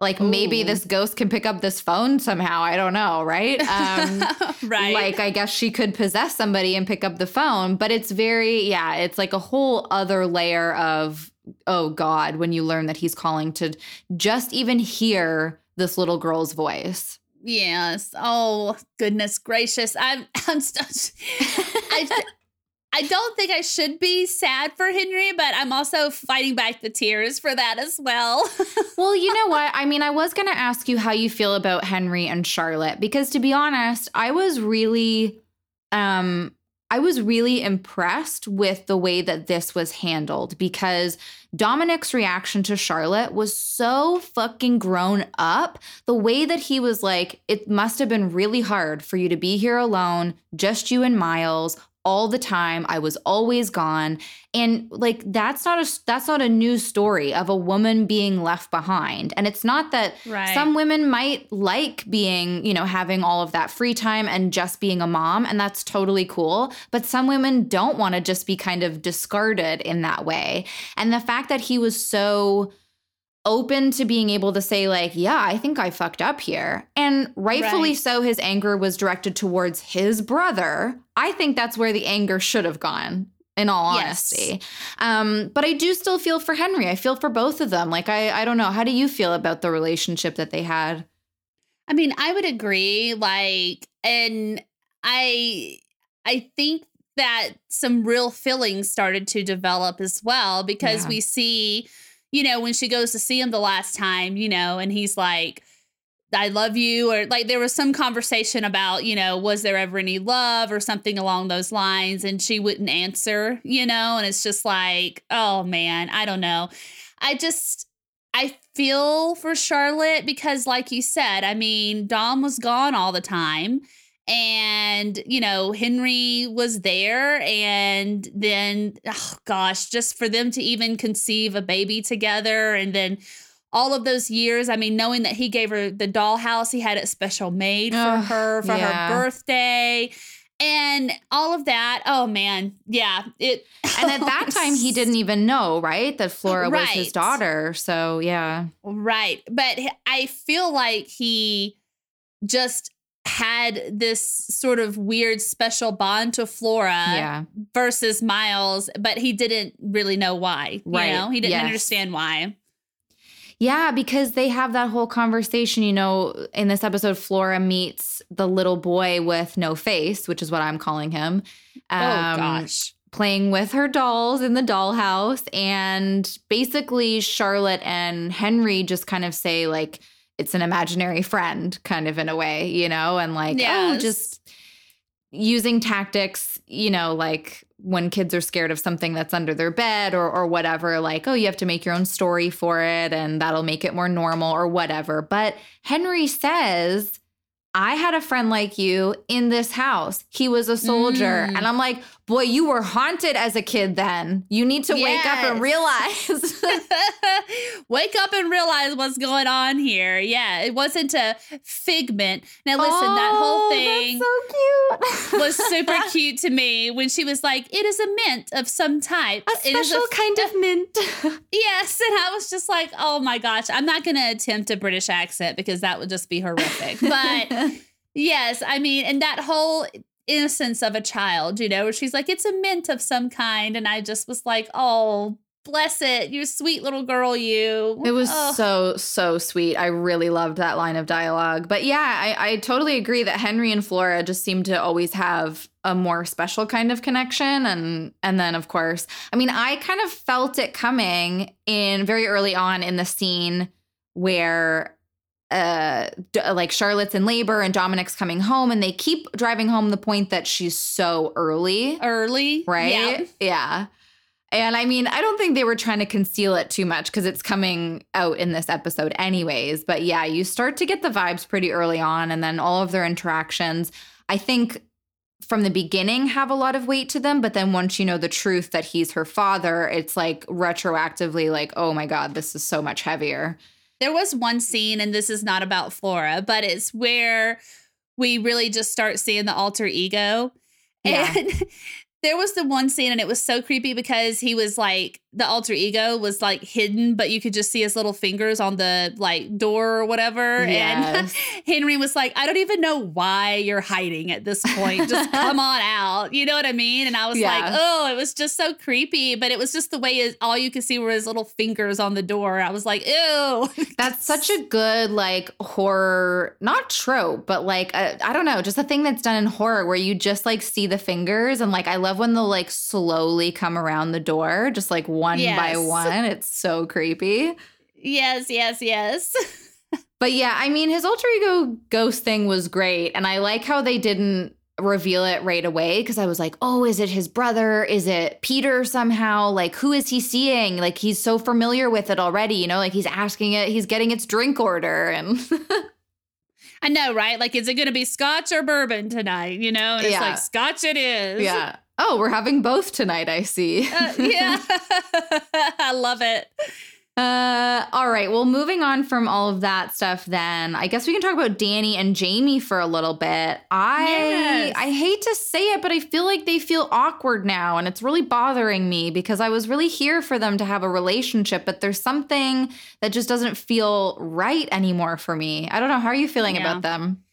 Like maybe this ghost can pick up this phone somehow. I don't know, right? [LAUGHS] Um, right. like I guess she could possess somebody and pick up the phone, but it's very yeah, it's like a whole other layer of oh god when you learn that he's calling to just even hear this little girl's voice. Yes. Oh goodness gracious. I'm. [LAUGHS] I'm. St- I. [LAUGHS] I don't think I should be sad for Henry, but I'm also fighting back the tears for that as well. Well, you know what? [LAUGHS] I mean, I was going to ask you how you feel about Henry and Charlotte because to be honest, I was really um I was really impressed with the way that this was handled because Dominic's reaction to Charlotte was so fucking grown up. The way that he was like, it must have been really hard for you to be here alone, just you and Miles all the time. I was always gone. And like that's not a that's not a new story of a woman being left behind. And it's not that Right. some women might like being, you know, having all of that free time and just being a mom and that's totally cool, but some women don't want to just be kind of discarded in that way. And the fact that he was so open to being able to say like yeah i think i fucked up here and rightfully Right. so his anger was directed towards his brother i think that's where the anger should have gone in all Yes. honesty um but i do still feel for henry i feel for both of them like i i don't know how do you feel about the relationship that they had I mean, I would agree. Like, and I, I think that some real feelings started to develop as well because Yeah. we see, you know, when she goes to see him the last time, you know, and he's like, I love you, or like there was some conversation about, you know, was there ever any love or something along those lines? And she wouldn't answer, you know, and it's just like, oh man, I don't know. I just, I feel for Charlotte because, like you said, I mean, Dom was gone all the time. And, you know, Henry was there. And then, oh gosh, just for them to even conceive a baby together and then all of those years, I mean, knowing that he gave her the dollhouse, he had it special made for Ugh, her for yeah. her birthday. And all of that, oh man, yeah, it. [LAUGHS] and at that time he didn't [LAUGHS] even know right that flora was his daughter so yeah Right. But i feel like he just had this sort of weird special bond to Flora yeah versus Miles, but he didn't really know why. Right. You know, he didn't Yes. understand why. Yeah, because they have that whole conversation. You know, in this episode, Flora meets the little boy with no face, which is what I'm calling him. oh um, gosh. Playing with her dolls in the dollhouse. And basically, Charlotte and Henry just kind of say, like, it's an imaginary friend, kind of in a way, you know, and like, oh, just using tactics, you know, like when kids are scared of something that's under their bed or or whatever, like, oh, you have to make your own story for it and that'll make it more normal or whatever. But Henry says, I had a friend like you in this house. He was a soldier. Mm. And I'm like, boy, you were haunted as a kid then. You need to wake up and realize. [LAUGHS] [LAUGHS] Wake up and realize what's going on here. Yeah, it wasn't a figment. Now listen, that whole Oh, thing That's so cute. [LAUGHS] was super cute to me when she was like, "It is a mint of some type. A It is special kind of mint. Yes, and I was just like, "Oh my gosh!" I'm not going to attempt a British accent because that would just be horrific. But yes, I mean, and that whole innocence of a child, you know, where she's like, "It's a mint of some kind," and I just was like, "Oh, bless it, you sweet little girl, you." It was Oh. so, so sweet. I really loved that line of dialogue. But yeah, I, I totally agree that Henry and Flora just seem to always have a more special kind of connection. And and then of course, I mean, I kind of felt it coming in very early on in the scene where uh like Charlotte's in labor and Dominic's coming home and they keep driving home the point that she's so early early, right? Yeah. Yeah. And I mean, I don't think they were trying to conceal it too much because it's coming out in this episode, anyways. But yeah, you start to get the vibes pretty early on, and then all of their interactions. I think from the beginning have a lot of weight to them, but then once you know the truth that he's her father, it's like retroactively like, oh my God, this is so much heavier. There was one scene, and this is not about Flora, but it's where we really just start seeing the alter ego. Yeah. And [LAUGHS] there was the one scene, and it was so creepy because he was like, the alter ego was like hidden, but you could just see his little fingers on the like door or whatever. Yes. And [LAUGHS] Henry was like, I don't even know why you're hiding at this point. Just [LAUGHS] come on out. You know what I mean? And I was like, oh, it was just so creepy. But it was just the way it, all you could see were his little fingers on the door. I was like, ew. [LAUGHS] That's such a good like horror, not trope, but like I I don't know, just a thing that's done in horror where you just like see the fingers and like I love when they'll like slowly come around the door, just like one by one. It's so creepy. yes, yes, yes. [LAUGHS] But yeah, I mean, his alter ego ghost thing was great. And I like how they didn't reveal it right away because I was like, oh, is it his brother? Is it Peter somehow? Like, who is he seeing? Like, he's so familiar with it already, you know, like he's asking it, he's getting its drink order. And [LAUGHS] I know, right? Like, is it going to be scotch or bourbon tonight? You know? And it's Yeah. like, scotch it is. yeah. Oh, we're having both tonight, I see. Uh, yeah. [LAUGHS] I love it. Uh, all right. Well, moving on from all of that stuff, then I guess we can talk about Danny and Jamie for a little bit. I Yes. I hate to say it, but I feel like they feel awkward now, and it's really bothering me because I was really here for them to have a relationship, but there's something that just doesn't feel right anymore for me. I don't know. How are you feeling Yeah. about them?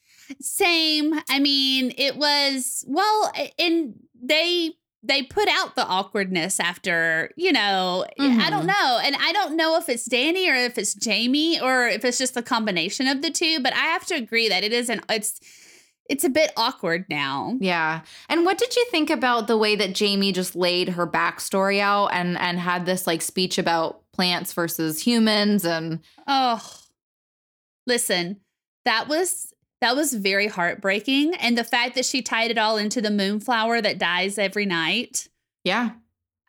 Same. I mean, it was, well, and they, they put out the awkwardness after, you know, I Mhm. don't know. And I don't know if it's Danny or if it's Jamie or if it's just a combination of the two, but I have to agree that it is an, it's, it's a bit awkward now. Yeah. And what did you think about the way that Jamie just laid her backstory out and and had this like speech about plants versus humans and Oh, listen, that was that was very heartbreaking, and the fact that she tied it all into the moonflower that dies every night. yeah.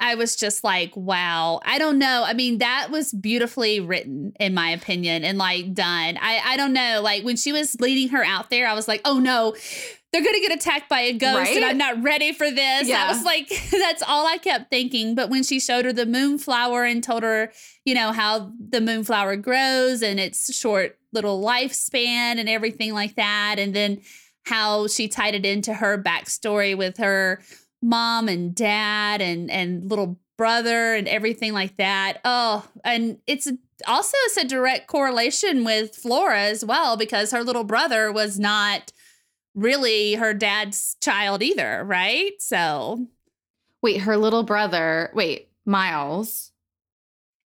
I was just like, wow. I don't know. I mean, that was beautifully written, in my opinion, and like done. I I don't know. Like when she was leading her out there, I was like, oh no, they're gonna get attacked by a ghost, and I'm not ready for this. Yeah. I was like, [LAUGHS] that's all I kept thinking. But when she showed her the moonflower and told her, you know, how the moonflower grows and its short little lifespan and everything like that, and then how she tied it into her backstory with her mom and dad and and little brother and everything like that. Oh, and it's also it's a direct correlation with Flora as well because her little brother was not really her dad's child either, right? So Wait, her little brother. Wait, Miles.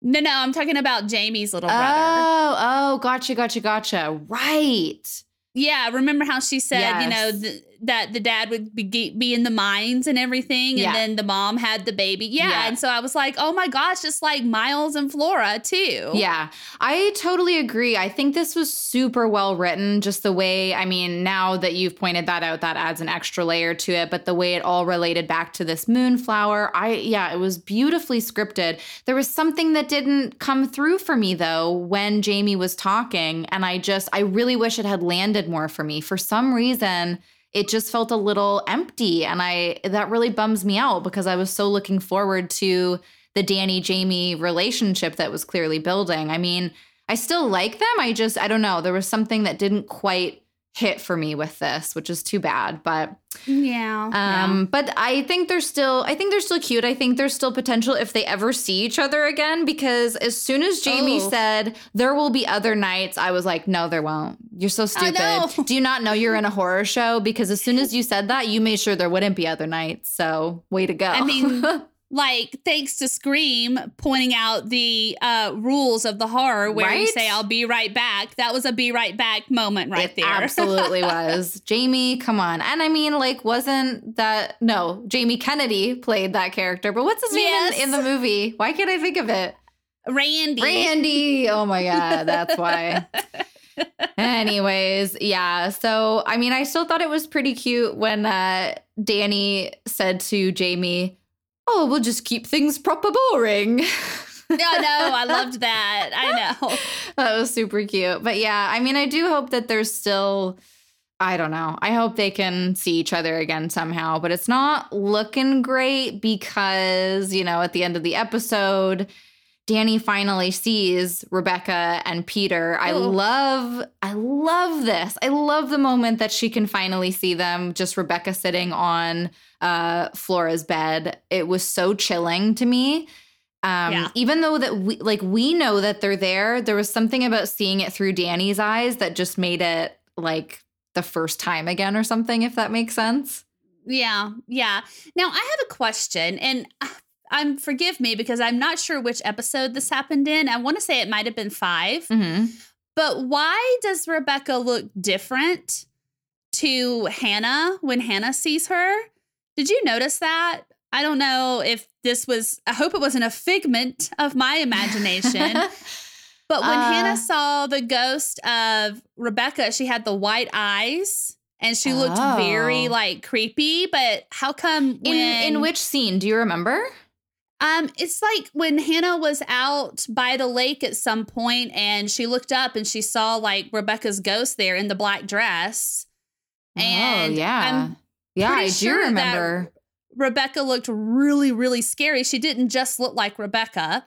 No, no, I'm talking about Jamie's little brother. Oh, oh, gotcha, gotcha, gotcha. Right. Yeah, remember how she said, you know, th- that the dad would be, be in the mines and everything, and Yeah. then the mom had the baby. Yeah, Yeah. and so I was like, oh my gosh, just like Miles and Flora too. Yeah, I totally agree. I think this was super well written. Just the way, I mean, now that you've pointed that out, that adds an extra layer to it. But the way it all related back to this moonflower, I, yeah, it was beautifully scripted. There was something that didn't come through for me though when Jamie was talking. And I just, I really wish it had landed more for me. For some reason, it just felt a little empty. And I, that really bums me out because I was so looking forward to the Danny Jamie relationship that was clearly building. I mean, I still like them. I just, I don't know. There was something that didn't quite hit for me with this, which is too bad. But Yeah. um, but I think they're still, I think they're still cute. I think there's still potential if they ever see each other again. Because as soon as Jamie Oh. said there will be other nights, I was like, no, there won't. You're so stupid. no. [LAUGHS] Do you not know you're in a horror show? Because as soon as you said that, you made sure there wouldn't be other nights. So way to go. I mean, [LAUGHS] like thanks to Scream pointing out the uh, rules of the horror, where you say "I'll be right back." That was a "be right back" moment right it there. absolutely [LAUGHS] was. Jamie, come on. And I mean, like, wasn't that no, Jamie Kennedy played that character, but what's his name Yes. in, in the movie? Why can't I think of it? Randy. Randy. Oh my God, that's why. [LAUGHS] Anyways, yeah. So, I mean, I still thought it was pretty cute when uh, Danny said to Jamie, Oh, we'll just keep things proper boring. no, no, I [LAUGHS] loved that. I know. that was super cute. But yeah, I mean, I do hope that there's still I don't know. I hope they can see each other again somehow, but it's not looking great because, you know, at the end of the episode, Danny finally sees Rebecca and Peter. I Ooh. love I love this. I love the moment that she can finally see them just Rebecca sitting on uh Flora's bed. It was so chilling to me. Um Yeah. even though that we like we know that they're there, there was something about seeing it through Danny's eyes that just made it like the first time again or something if that makes sense. Yeah, yeah. Now I have a question, and uh, I'm forgive me because I'm not sure which episode this happened in. I want to say it might have been 5 Mhm. but why does Rebecca look different to Hannah when Hannah sees her? Did you notice that? I don't know if this was. I hope it wasn't a figment of my imagination. [LAUGHS] But when Uh. Hannah saw the ghost of Rebecca, she had the white eyes and she looked very Oh. like creepy. But how come when in in which scene do you remember? Um it's like when Hannah was out by the lake at some point and she looked up and she saw like Rebecca's ghost there in the black dress. And oh yeah. I'm yeah, I do sure remember. Rebecca looked really, really scary. She didn't just look like Rebecca.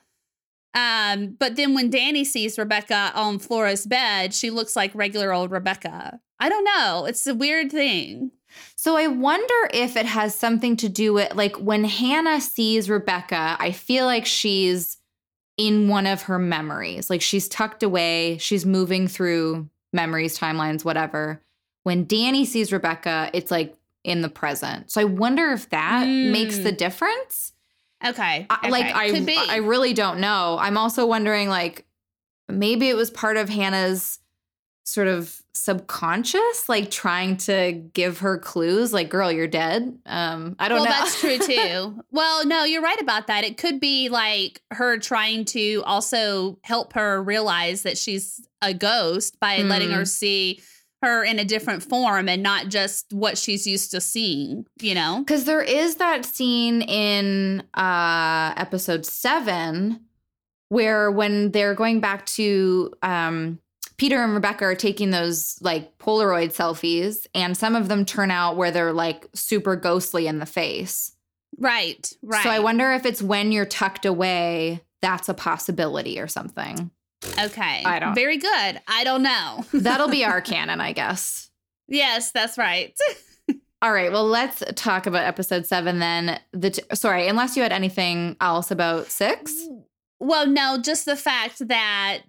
Um, but then when Danny sees Rebecca on Flora's bed, she looks like regular old Rebecca. I don't know. It's a weird thing. So I wonder if it has something to do with like when Hannah sees Rebecca, I feel like she's in one of her memories. Like she's tucked away, she's moving through memories, timelines, whatever. When Danny sees Rebecca, it's like in the present. So I wonder if that makes Mm. the difference. Okay. I, like okay. Could be. I I really don't know. I'm also wondering like maybe it was part of Hannah's sort of subconscious like trying to give her clues like girl you're dead. Um I don't know. well, know. that's true too. [LAUGHS] well, no, you're right about that. It could be like her trying to also help her realize that she's a ghost by letting Hmm. her see her in a different form and not just what she's used to seeing, you know? Cuz there is that scene in uh episode 7 where when they're going back to um Peter and Rebecca are taking those like Polaroid selfies, and some of them turn out where they're like super ghostly in the face. Right, right. So I wonder if it's when you're tucked away, that's a possibility or something. Okay. I don't- Very good. I don't know. [LAUGHS] That'll be our canon, I guess. yes, that's right. [LAUGHS] All right, well, let's talk about episode seven then. The t- sorry, unless you had anything else about six. Well, no, just the fact that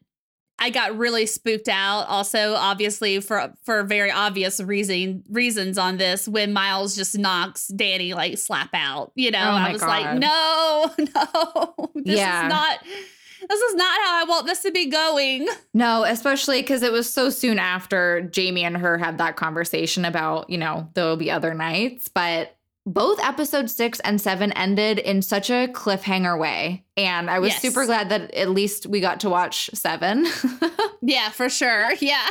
I got really spooked out. Also, obviously for for very obvious reason reasons on this when Miles just knocks Danny like slap out. You know, Oh I was God. like, no, [LAUGHS] no, this Yeah. is not. This is not how I want this to be going. No, especially because it was so soon after Jamie and her had that conversation about, you know, there will be other nights. But both episode six and seven ended in such a cliffhanger way. And I was Yes. super glad that at least we got to watch seven. [LAUGHS] Yeah, for sure. Yeah.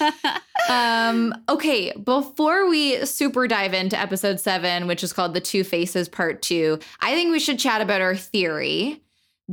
[LAUGHS] um, okay, before we super dive into episode seven, which is called The Two Faces Part Two, I think we should chat about our theory.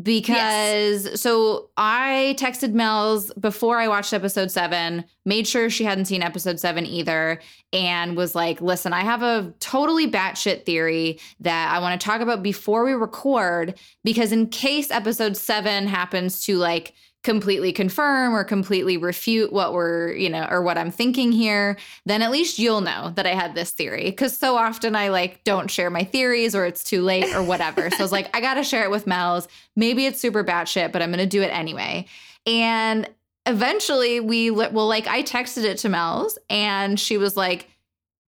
Because so I texted Mel's before I watched episode seven, made sure she hadn't seen episode seven either, and was like, listen, I have a totally batshit theory that I want to talk about before we record, because in case episode seven happens to like completely confirm or completely refute what we're, you know, or what I'm thinking here, then at least you'll know that I had this theory. Cause so often I like don't share my theories or it's too late or whatever. so I was like, I gotta share it with Mel's. Maybe it's super batshit, but I'm gonna do it anyway. And eventually we, well, like I texted it to Mel's and she was like,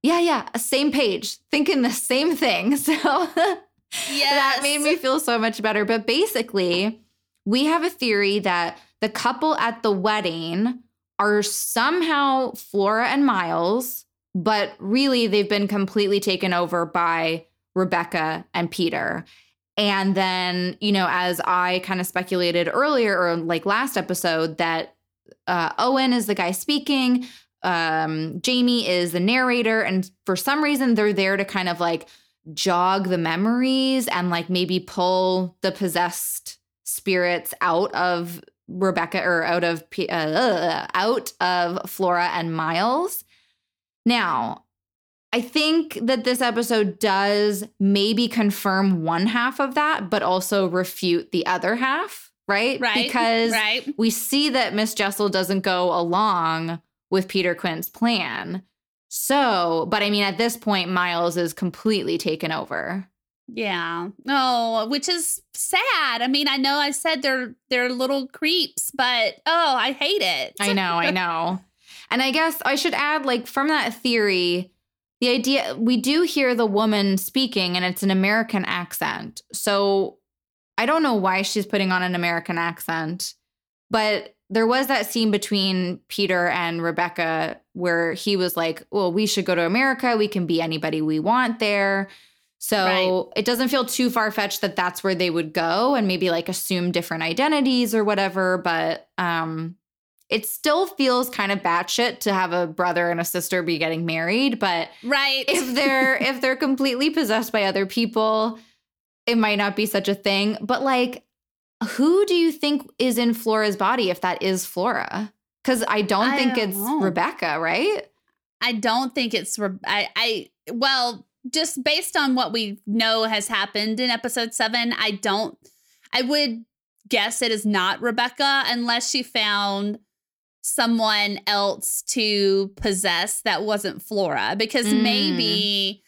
yeah, yeah, same page, thinking the same thing. [LAUGHS] So that made me feel so much better. But basically, we have a theory that the couple at the wedding are somehow Flora and Miles, but really they've been completely taken over by Rebecca and Peter. And then, you know, as I kind of speculated earlier or like last episode, that uh, Owen is the guy speaking, um, Jamie is the narrator. And for some reason, they're there to kind of like jog the memories and like maybe pull the possessed spirits out of Rebecca or out of P- uh, out of Flora and Miles. Now, I think that this episode does maybe confirm one half of that, but also refute the other half, right? Right. Because right. we see that Miss Jessel doesn't go along with Peter Quint's plan. So, but I mean, at this point, Miles is completely taken over. Yeah. Oh, which is sad. I mean, I know I said they're they're little creeps, but oh, I hate it. I know, I know. And I guess I should add, like, from that theory, the idea we do hear the woman speaking and it's an American accent. So I don't know why she's putting on an American accent, but there was that scene between Peter and Rebecca where he was like, Well, we should go to America. We can be anybody we want there. So Right. it doesn't feel too far fetched that that's where they would go and maybe like assume different identities or whatever. But um, it still feels kind of batshit to have a brother and a sister be getting married. But right. if they're if they're completely possessed by other people, it might not be such a thing. But like, who do you think is in Flora's body if that is Flora? Because I don't I think don't it's know. Rebecca, right? I don't think it's Re- I I well, just based on what we know has happened in episode 7, I don't I would guess it is not Rebecca unless she found someone else to possess that wasn't Flora because Mm. maybe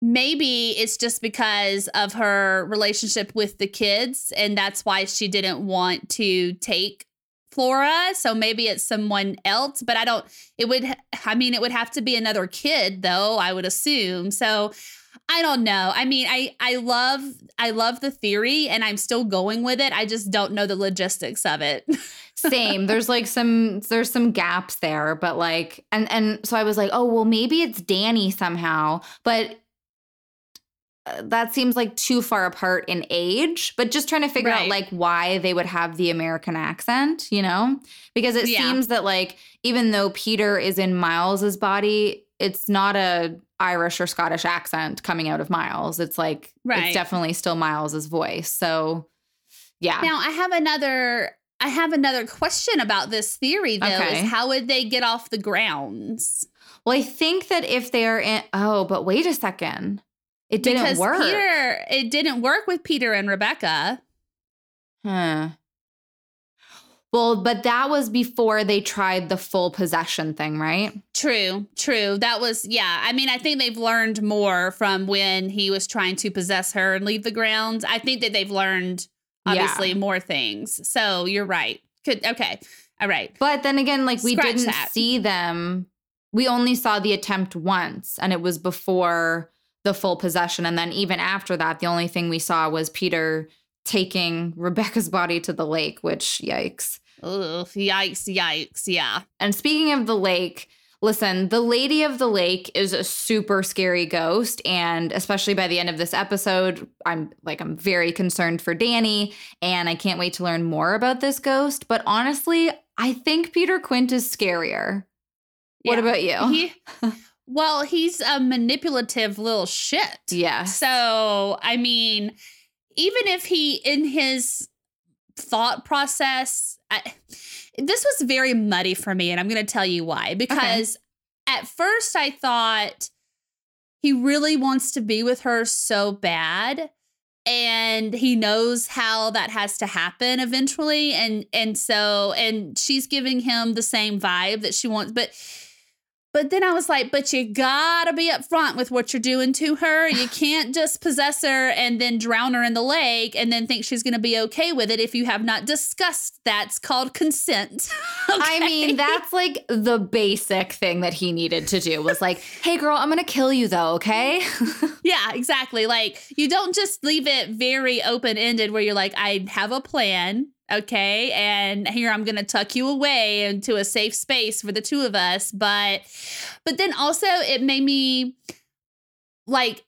maybe it's just because of her relationship with the kids and that's why she didn't want to take Flora so maybe it's someone else but I don't it would I mean it would have to be another kid though I would assume so I don't know. I mean, I I love I love the theory and I'm still going with it. I just don't know the logistics of it. [LAUGHS] Same. there's like some there's some gaps there, but like and and so I was like, oh well, maybe it's Danny somehow, but. Uh, That seems like too far apart in age, but just trying to figure out like why they would have the American accent, you know? Because it Yeah. seems that like even though Peter is in Miles's body, it's not a Irish or Scottish accent coming out of Miles. It's like Right. it's definitely still Miles's voice. So yeah. Now I have another I have another question about this theory though Okay. is how would they get off the grounds? Well, I think that if they're in, oh, but wait a second, it didn't because work. Peter it didn't work with Peter and Rebecca. huh. Well, but that was before they tried the full possession thing, right? True, true. That was yeah. I mean, I think they've learned more from when he was trying to possess her and leave the grounds. I think that they've learned obviously Yeah. more things. So you're right. Could okay. All right. But then again, like we Scratch didn't that. see them. We only saw the attempt once, and it was before the full possession. And then even after that, the only thing we saw was Peter taking Rebecca's body to the lake, which yikes. Ugh, yikes, yikes. Yeah. And speaking of the lake, listen, the Lady of the Lake is a super scary ghost. And especially by the end of this episode, I'm like, I'm very concerned for Danny. And I can't wait to learn more about this ghost. But honestly, I think Peter Quint is scarier. What about you? He, [LAUGHS] well, he's a manipulative little shit. Yeah. So, I mean, even if he, in his thought process, I, this was very muddy for me. And I'm going to tell you why. Because at first I thought he really wants to be with her so bad. And he knows how that has to happen eventually. And and so and she's giving him the same vibe that she wants. But but then I was like, but you gotta be upfront with what you're doing to her. You [SIGHS] can't just possess her and then drown her in the lake and then think she's gonna be okay with it if you have not discussed that's called consent. [LAUGHS] I mean, that's like the basic thing that he needed to do was like, [LAUGHS] hey, girl, I'm to kill you though, okay? [LAUGHS] yeah, exactly. Like you don't just leave it very open ended where you're like, I have a plan. Okay. And here I'm going to tuck you away into a safe space for the two of us. But, but then also it made me like,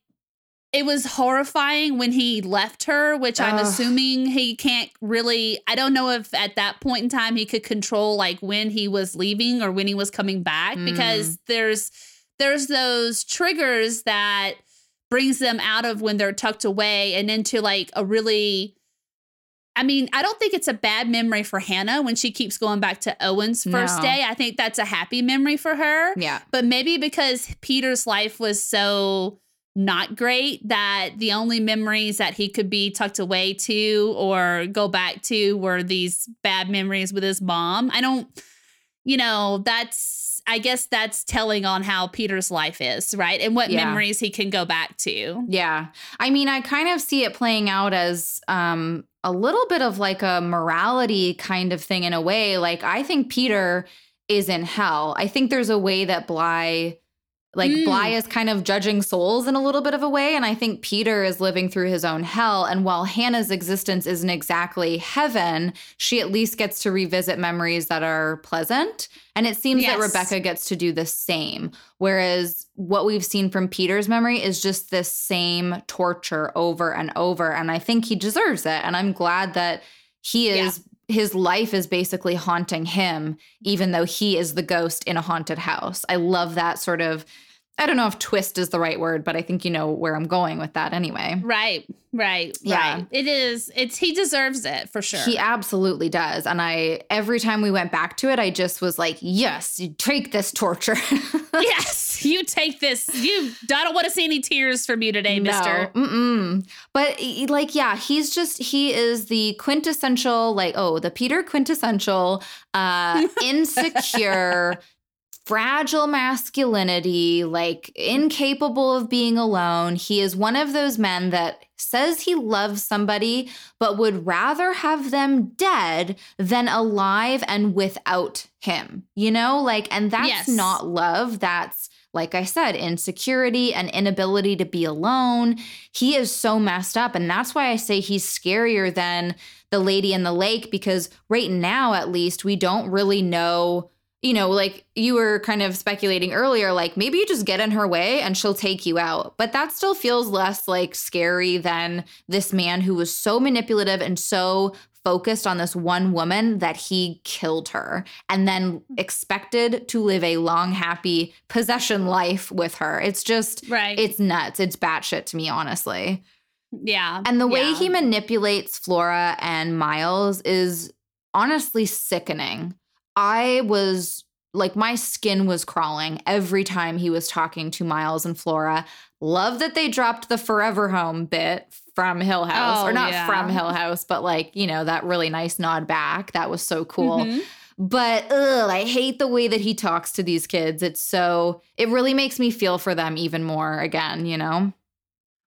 it was horrifying when he left her, which I'm Ugh. assuming he can't really. I don't know if at that point in time he could control like when he was leaving or when he was coming back because mm. there's there's those triggers that brings them out of when they're tucked away and into like a really I mean, I don't think it's a bad memory for Hannah when she keeps going back to Owen's first No. day. I think that's a happy memory for her. Yeah. But maybe because Peter's life was so not great that the only memories that he could be tucked away to or go back to were these bad memories with his mom. I don't, you know, that's, I guess that's telling on how Peter's life is, right? And what Yeah. memories he can go back to. Yeah. I mean, I kind of see it playing out as um a little bit of like a morality kind of thing in a way. Like I think Peter is in hell. I think there's a way that Bly like Mm. Bly is kind of judging souls in a little bit of a way and I think Peter is living through his own hell and while Hannah's existence isn't exactly heaven, she at least gets to revisit memories that are pleasant. And it seems that Rebecca gets to do the same. Whereas what we've seen from Peter's memory is just this same torture over and over. And I think he deserves it. And I'm glad that he is, his life is basically haunting him, even though he is the ghost in a haunted house. I love that sort of, I don't know if twist is the right word, but I think you know where I'm going with that anyway. Right, right, Yeah. right. It is, it's, he deserves it for sure. He absolutely does. And I, every time we went back to it, I just was like, yes, you take this torture. [LAUGHS] yes, you take this. You, I don't want to see any tears from you today, mister. No, mm-mm. But like, yeah, he's just he is the quintessential, like, oh, the Peter quintessential, uh, [LAUGHS] insecure, fragile masculinity, like incapable of being alone. He is one of those men that says he loves somebody, but would rather have them dead than alive and without him. You know, like, and that's Yes. not love. That's like I said, insecurity and inability to be alone. He is so messed up. And that's why I say he's scarier than the lady in the lake, because right now, at least, we don't really know. You know, like you were kind of speculating earlier, like maybe you just get in her way and she'll take you out. But that still feels less like scary than this man who was so manipulative and so focused on this one woman that he killed her and then hmm. expected to live a long, happy possession life with her. It's just, Right. it's nuts. It's batshit to me, honestly. yeah. And the way yeah. he manipulates Flora and Miles is honestly sickening. I was like, my skin was crawling every time he was talking to Miles and Flora. Love that they dropped the forever home bit from Hill House, Oh, or not yeah. from Hill House, but like, you know, that really nice nod back. That was so cool. Mhm. But ugh, I hate the way that he talks to these kids. It's so, it really makes me feel for them even more again, you know?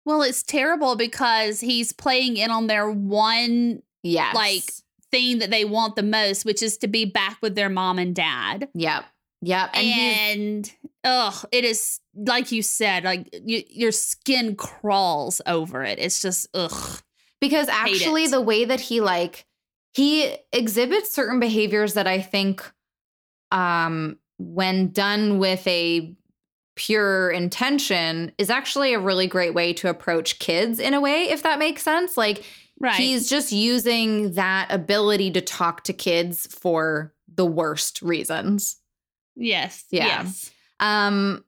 Well, it's terrible because he's playing in on their one Yes. Like, thing that they want the most, which is to be back with their mom and dad. yep. Yep. And, oh, it is like you said, like your skin crawls over it. It's just ugh. because actually the way that he like he exhibits certain behaviors that i think um when done with a pure intention is actually a really great way to approach kids in a way if that makes sense like Right. he's just using that ability to talk to kids for the worst reasons yes. Yeah. Yes. Um,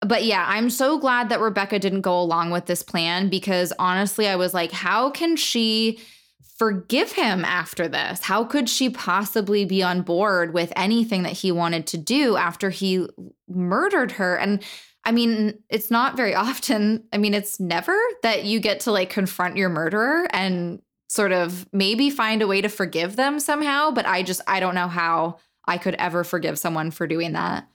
but yeah, I'm so glad that Rebecca didn't go along with this plan because honestly, I was like, how can she forgive him after this? How could she possibly be on board with anything that he wanted to do after he murdered her? And I mean, it's not very [LAUGHS] often, I mean, it's never that you get to like confront your murderer and sort of maybe find a way to forgive them somehow. But I just, I don't know how I could ever forgive someone for doing that.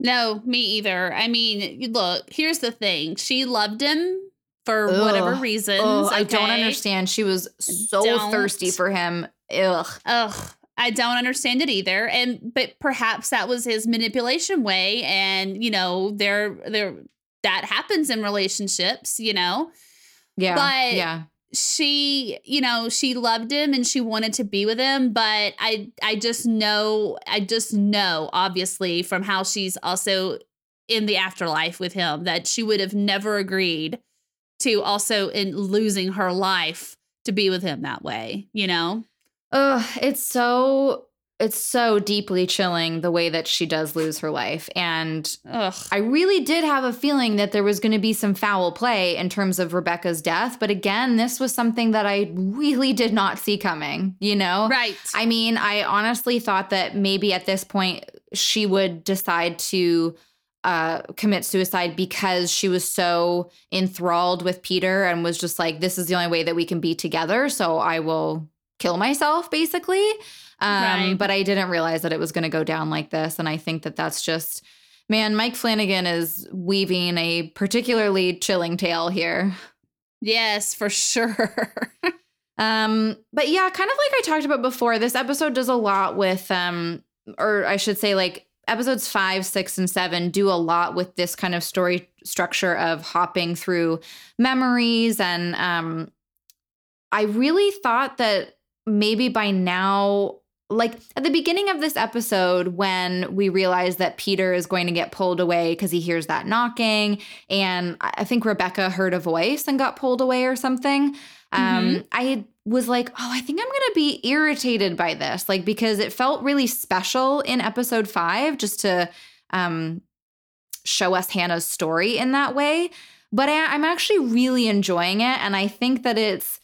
No, me either. I mean, look, here's the thing. She loved him for whatever Ugh. reasons. Oh, I don't understand. She was so Don't. thirsty for him. Ugh. Ugh. I don't understand it either. And but perhaps that was his manipulation way. And you know, there there that happens in relationships, you know. Yeah. But- yeah. she you know she loved him and she wanted to be with him but i i just know i just know obviously from how she's also in the afterlife with him that she would have never agreed to also in losing her life to be with him that way you know Ugh. It's so it's so deeply chilling the way that she does lose her life. And Ugh. I really did have a feeling that there was going to be some foul play in terms of Rebecca's death. But again, this was something that I really did not see coming, you know? Right. I mean, I honestly thought that maybe at this point she would decide to uh, commit suicide because she was so enthralled with Peter and was just like, this is the only way that we can be together. So I will kill myself, basically. Um, Right. But I didn't realize that it was going to go down like this. And I think that that's just, man, Mike Flanagan is weaving a particularly chilling tale here. yes, for sure. [LAUGHS] Um, but yeah, kind of like I talked about before, this episode does a lot with um, or I should say like episodes five, six, and seven do a lot with this kind of story structure of hopping through memories. And um I really thought that maybe by now like at the beginning of this episode when we realize that Peter is going to get pulled away because he hears that knocking and I think Rebecca heard a voice and got pulled away or something um I was like oh I think I'm going to be irritated by this like because it felt really special in episode 5 just to um show us Hannah's story in that way but I, I'm actually really enjoying it and I think that it's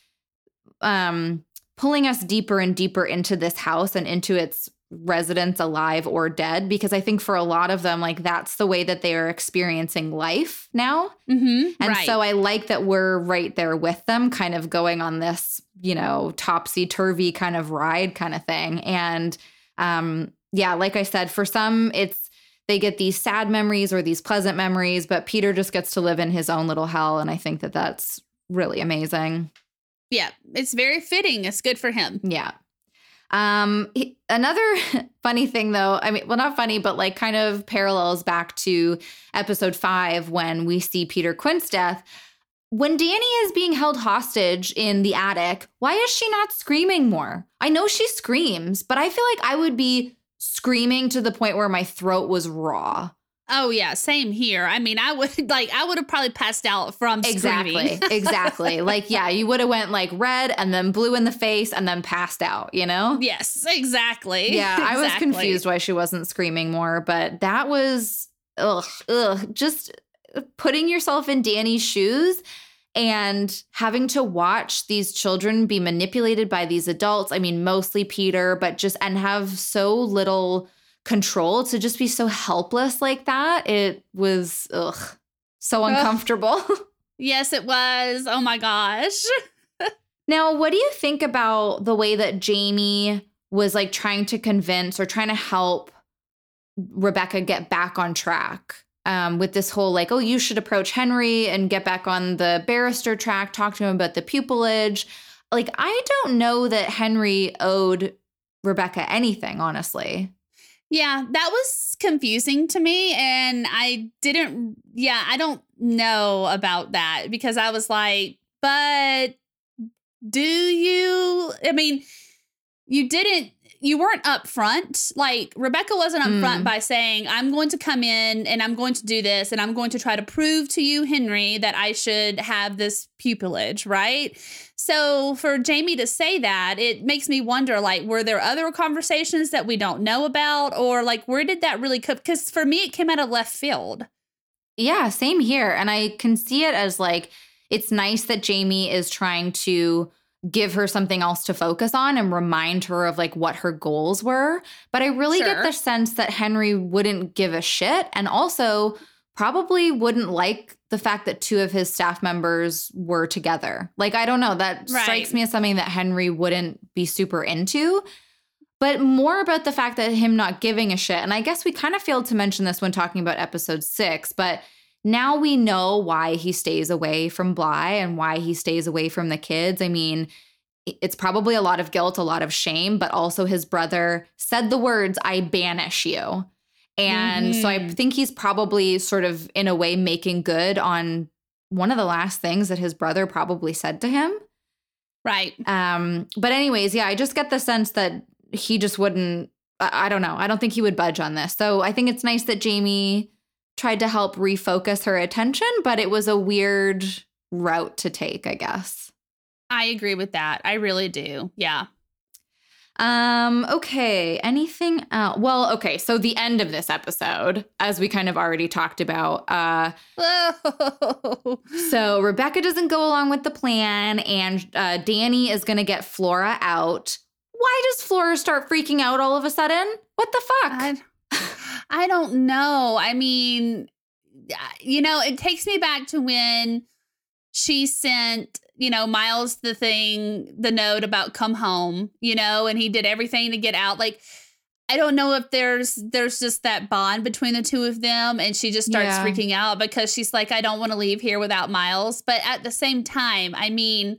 um pulling us deeper and deeper into this house and into its residents alive or dead because i think for a lot of them like that's the way that they are experiencing life now mm-hmm. and right. so i like that we're right there with them kind of going on this you know topsy turvy kind of ride kind of thing and um yeah like i said for some it's they get these sad memories or these pleasant memories but peter just gets to live in his own little hell and i think that that's really amazing yeah, it's very fitting. It's good for him. Yeah. Um he- another [LAUGHS] funny thing though, I mean, well not funny, but like kind of parallels back to episode 5 when we see Peter Quint's death. When Dani is being held hostage in the attic, why is she not screaming more? I know she screams, but I feel like I would be screaming to the point where my throat was raw. Oh yeah, same here. I mean, I would [LAUGHS] like I would have probably passed out from Exactly. screaming. [LAUGHS] exactly. Like yeah, you would have went like red and then blue in the face and then passed out, you know? yes, exactly. Yeah, [LAUGHS] I was confused why she wasn't screaming more, but that was ugh, ugh, just putting yourself in Dani's shoes and having to watch these children be manipulated by these adults. I mean, mostly Peter, but just and have so little control to just be so helpless like that. It was ugh, so uncomfortable. [LAUGHS] Yes, it was. Oh my gosh. [LAUGHS] Now, what do you think about the way that Jamie was like trying to convince or trying to help Rebecca get back on track? Um, with this whole like, oh, you should approach Henry and get back on the barrister track, talk to him about the pupillage. Like, I don't know that Henry owed Rebecca anything, honestly. Yeah, that was confusing to me. And I didn't, yeah, I don't know about that because I was like, but do you? I mean, you didn't, you weren't upfront. Like Rebecca wasn't upfront Mm. by saying, I'm going to come in and I'm going to do this and I'm going to try to prove to you, Henry, that I should have this pupillage, right? So for Jamie to say that, it makes me wonder like, were there other conversations that we don't know about? Or like, where did that really come? Because for me, it came out of left field. Yeah, same here. And I can see it as like it's nice that Jamie is trying to give her something else to focus on and remind her of like what her goals were. But I really get the sense that Henry wouldn't give a shit and also probably wouldn't like the fact that two of his staff members were together. Like I don't know, that Right. strikes me as something that Henry wouldn't be super into. But more about the fact that him not giving a shit. And I guess we kind of failed to mention this when talking about episode six, but now we know why he stays away from Bly and why he stays away from the kids. I mean, it's probably a lot of guilt, a lot of shame, but also his brother said the words, I banish you. And so I Mhm. think he's probably sort of, in a way, making good on one of the last things that his brother probably said to him. Right. Um, but anyways, yeah, I just get the sense that he just wouldn't. I, I don't know. I don't think he would budge on this. So I think it's nice that Jamie tried to help refocus her attention, but it was a weird route to take, I guess. I agree with that. I really do. Yeah. Um, okay. Anything else? Well, okay. So the end of this episode, as we kind of already talked about, uh, [LAUGHS] so Rebecca doesn't go along with the plan, and uh, Dani is gonna get Flora out. Why does Flora start freaking out all of a sudden? What the fuck? I, I don't know. I mean, uh, you know, it takes me back to when she sent, you know, Miles the thing, the note about come home, you know, and he did everything to get out. Like, I don't know if there's there's just that bond between the two of them and she just starts Yeah. freaking out because she's like I don't want to leave here without Miles but at the same time I mean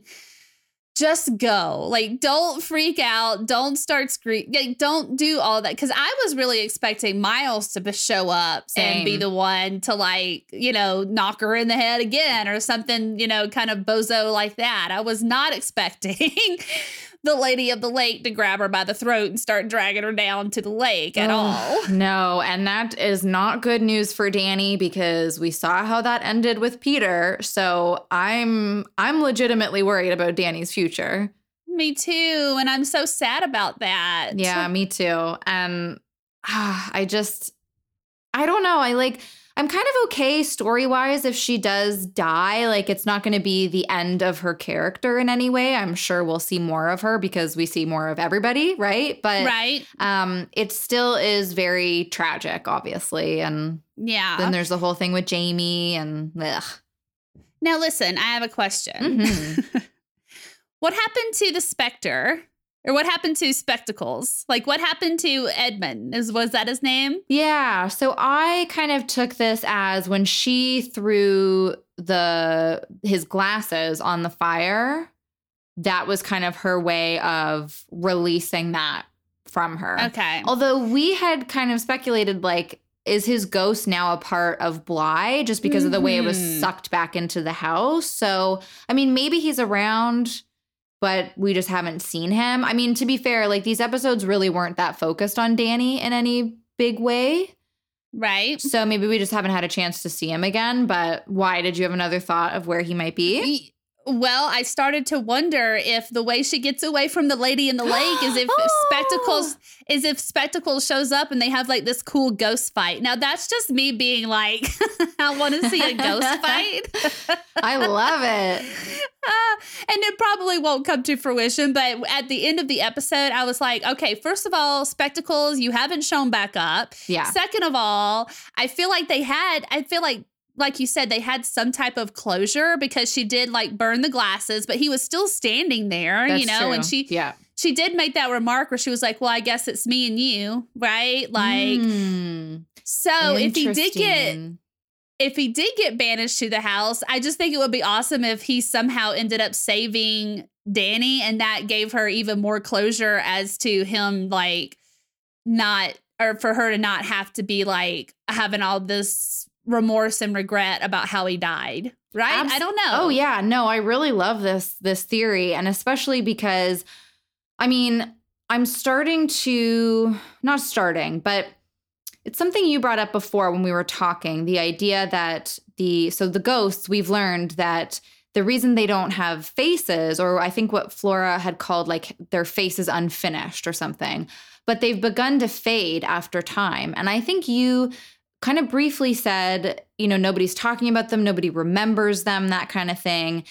just go. Like don't freak out. Don't start screaming like, don't do all that. Because I was really expecting Miles to be- show up and be the one to like you know knock her in the head again or something you know kind of bozo like that. I was not [LAUGHS] expecting the lady of the lake to grab her by the throat and start dragging her down to the lake at all. [LAUGHS] No, and that is not good news for Dani because we saw how that ended with Peter. So I'm I'm legitimately worried about Dani's future. Me too. And I'm so sad about that. Yeah, me too. And ah, [SIGHS] I just I don't know. I like I'm kind of okay story wise if she does die. Like it's not going to be the end of her character in any way. I'm sure we'll see more of her because we see more of everybody, right? But Right? um it still is very tragic obviously and Yeah. then there's the whole thing with Jamie and ugh. now, listen, I have a question. Mhm. [LAUGHS] what happened to the Spectre? Or what happened to Spectacles? Like, what happened to Edmund? Is Was that his name? Yeah, so I kind of took this as when she threw the his glasses on the fire, that was kind of her way of releasing that from her. Okay. Although we had kind of speculated like is his ghost now a part of Bly just because of the way it was Mhm. sucked back into the house? So, I mean, maybe he's around, but we just haven't seen him. I mean, to be fair, like these episodes really weren't that focused on Dani in any big way. Right? So maybe we just haven't had a chance to see him again. But why did you have another thought of where he might be? Well, I started to wonder if the way she gets away from the lady in the lake is if Oh. [GASPS] spectacles is if spectacles shows up and they have like this cool ghost fight. Now that's just me being like, [LAUGHS] I want to see a ghost [LAUGHS] fight. I love it. [LAUGHS] Uh, and it probably won't come to fruition, but at the end of the episode, I was like, okay, first of all, spectacles, you haven't shown back up. Yeah. Second of all, I feel like they had, I feel like, like you said, they had some type of closure because she did like burn the glasses, but he was still standing there, you That's know, and she, yeah. she did make that remark where she was like, well, I guess it's me and you, right? Like, Hmm. so if he did get, if he did get banished to the house, I just think it would be awesome if he somehow ended up saving Dani and that gave her even more closure as to him like not or for her to not have to be like having all this remorse and regret about how he died. Right? Abs- I don't know. Oh yeah, no, I really love this this theory and especially because I mean, I'm starting to not starting, but it's something you brought up before when we were talking, the idea that the so the ghosts we've learned that the reason they don't have faces or I think what Flora had called like their faces unfinished or something, but they've begun to fade after time. And I think you kind of briefly said, you know, nobody's talking about them, nobody remembers them, that kind of thing.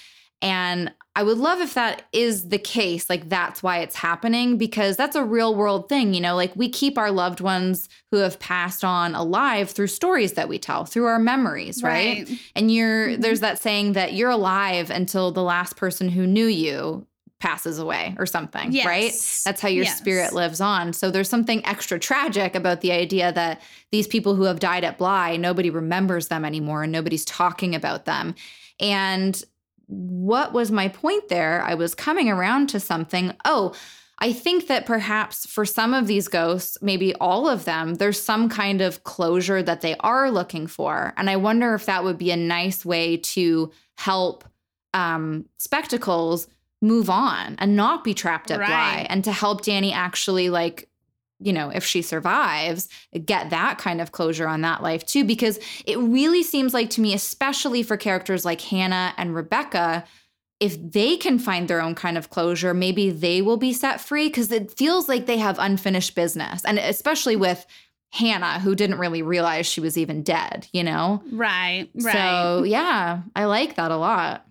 And I would love if that is the case, like that's why it's happening, because that's a real world thing. You know, like we keep our loved ones who have passed on alive through stories that we tell, through our memories, right? And you're, Mhm. there's that saying that you're alive until the last person who knew you passes away or something, right? That's how your Yes. spirit lives on. So there's something extra tragic about the idea that these people who have died at Bly, nobody remembers them anymore and nobody's talking about them. And what was my point there? I was coming around to something. Oh, I think that perhaps for some of these ghosts, maybe all of them, there's some kind of closure that they are looking for. And I wonder if that would be a nice way to help um, spectacles move on and not be trapped at Bly and to help Dani actually like you know, if she survives, get that kind of closure on that life too. Because it really seems like to me, especially for characters like Hannah and Rebecca, if they can find their own kind of closure, maybe they will be set free because it feels like they have unfinished business. And especially with Hannah, who didn't really realize she was even dead, you know? Right, right. So, yeah, I like that a lot.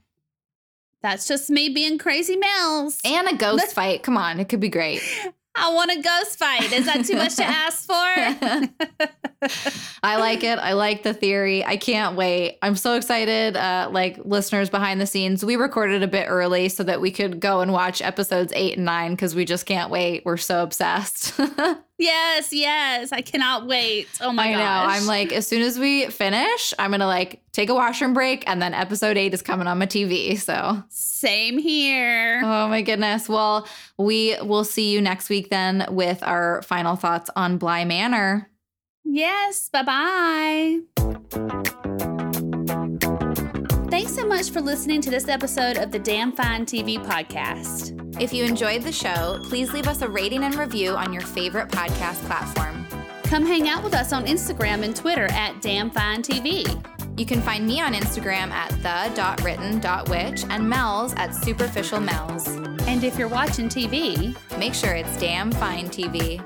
That's just me being crazy Mills. And a ghost fight. Come on, it could be great. [LAUGHS] I want a ghost fight. Is that too much to [LAUGHS] ask for? [LAUGHS] I like it. I like the theory. I can't wait. I'm so excited. Uh, like listeners behind the scenes, we recorded a bit early so that we could go and watch episodes eight and nine because we just can't wait. We're so obsessed. [LAUGHS] yes, yes. I cannot wait. Oh my God. I gosh. know. I'm like, as soon as we finish, I'm gonna like take a washroom break, and then episode eight is coming on my TV. So same here. Oh my goodness. Well, we will see you next week then with our final thoughts on Bly Manor. Yes. Bye bye. Thanks so much for listening to this episode of the Damn Fine TV podcast. If you enjoyed the show, please leave us a rating and review on your favorite podcast platform. Come hang out with us on Instagram and Twitter at Damn Fine TV. You can find me on Instagram at the.written.witch and Mel's at superficial Mel's. And if you're watching TV, make sure it's damn fine TV.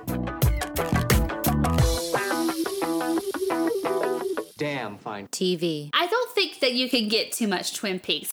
Damn fine TV. I don't think that you can get too much Twin Peaks.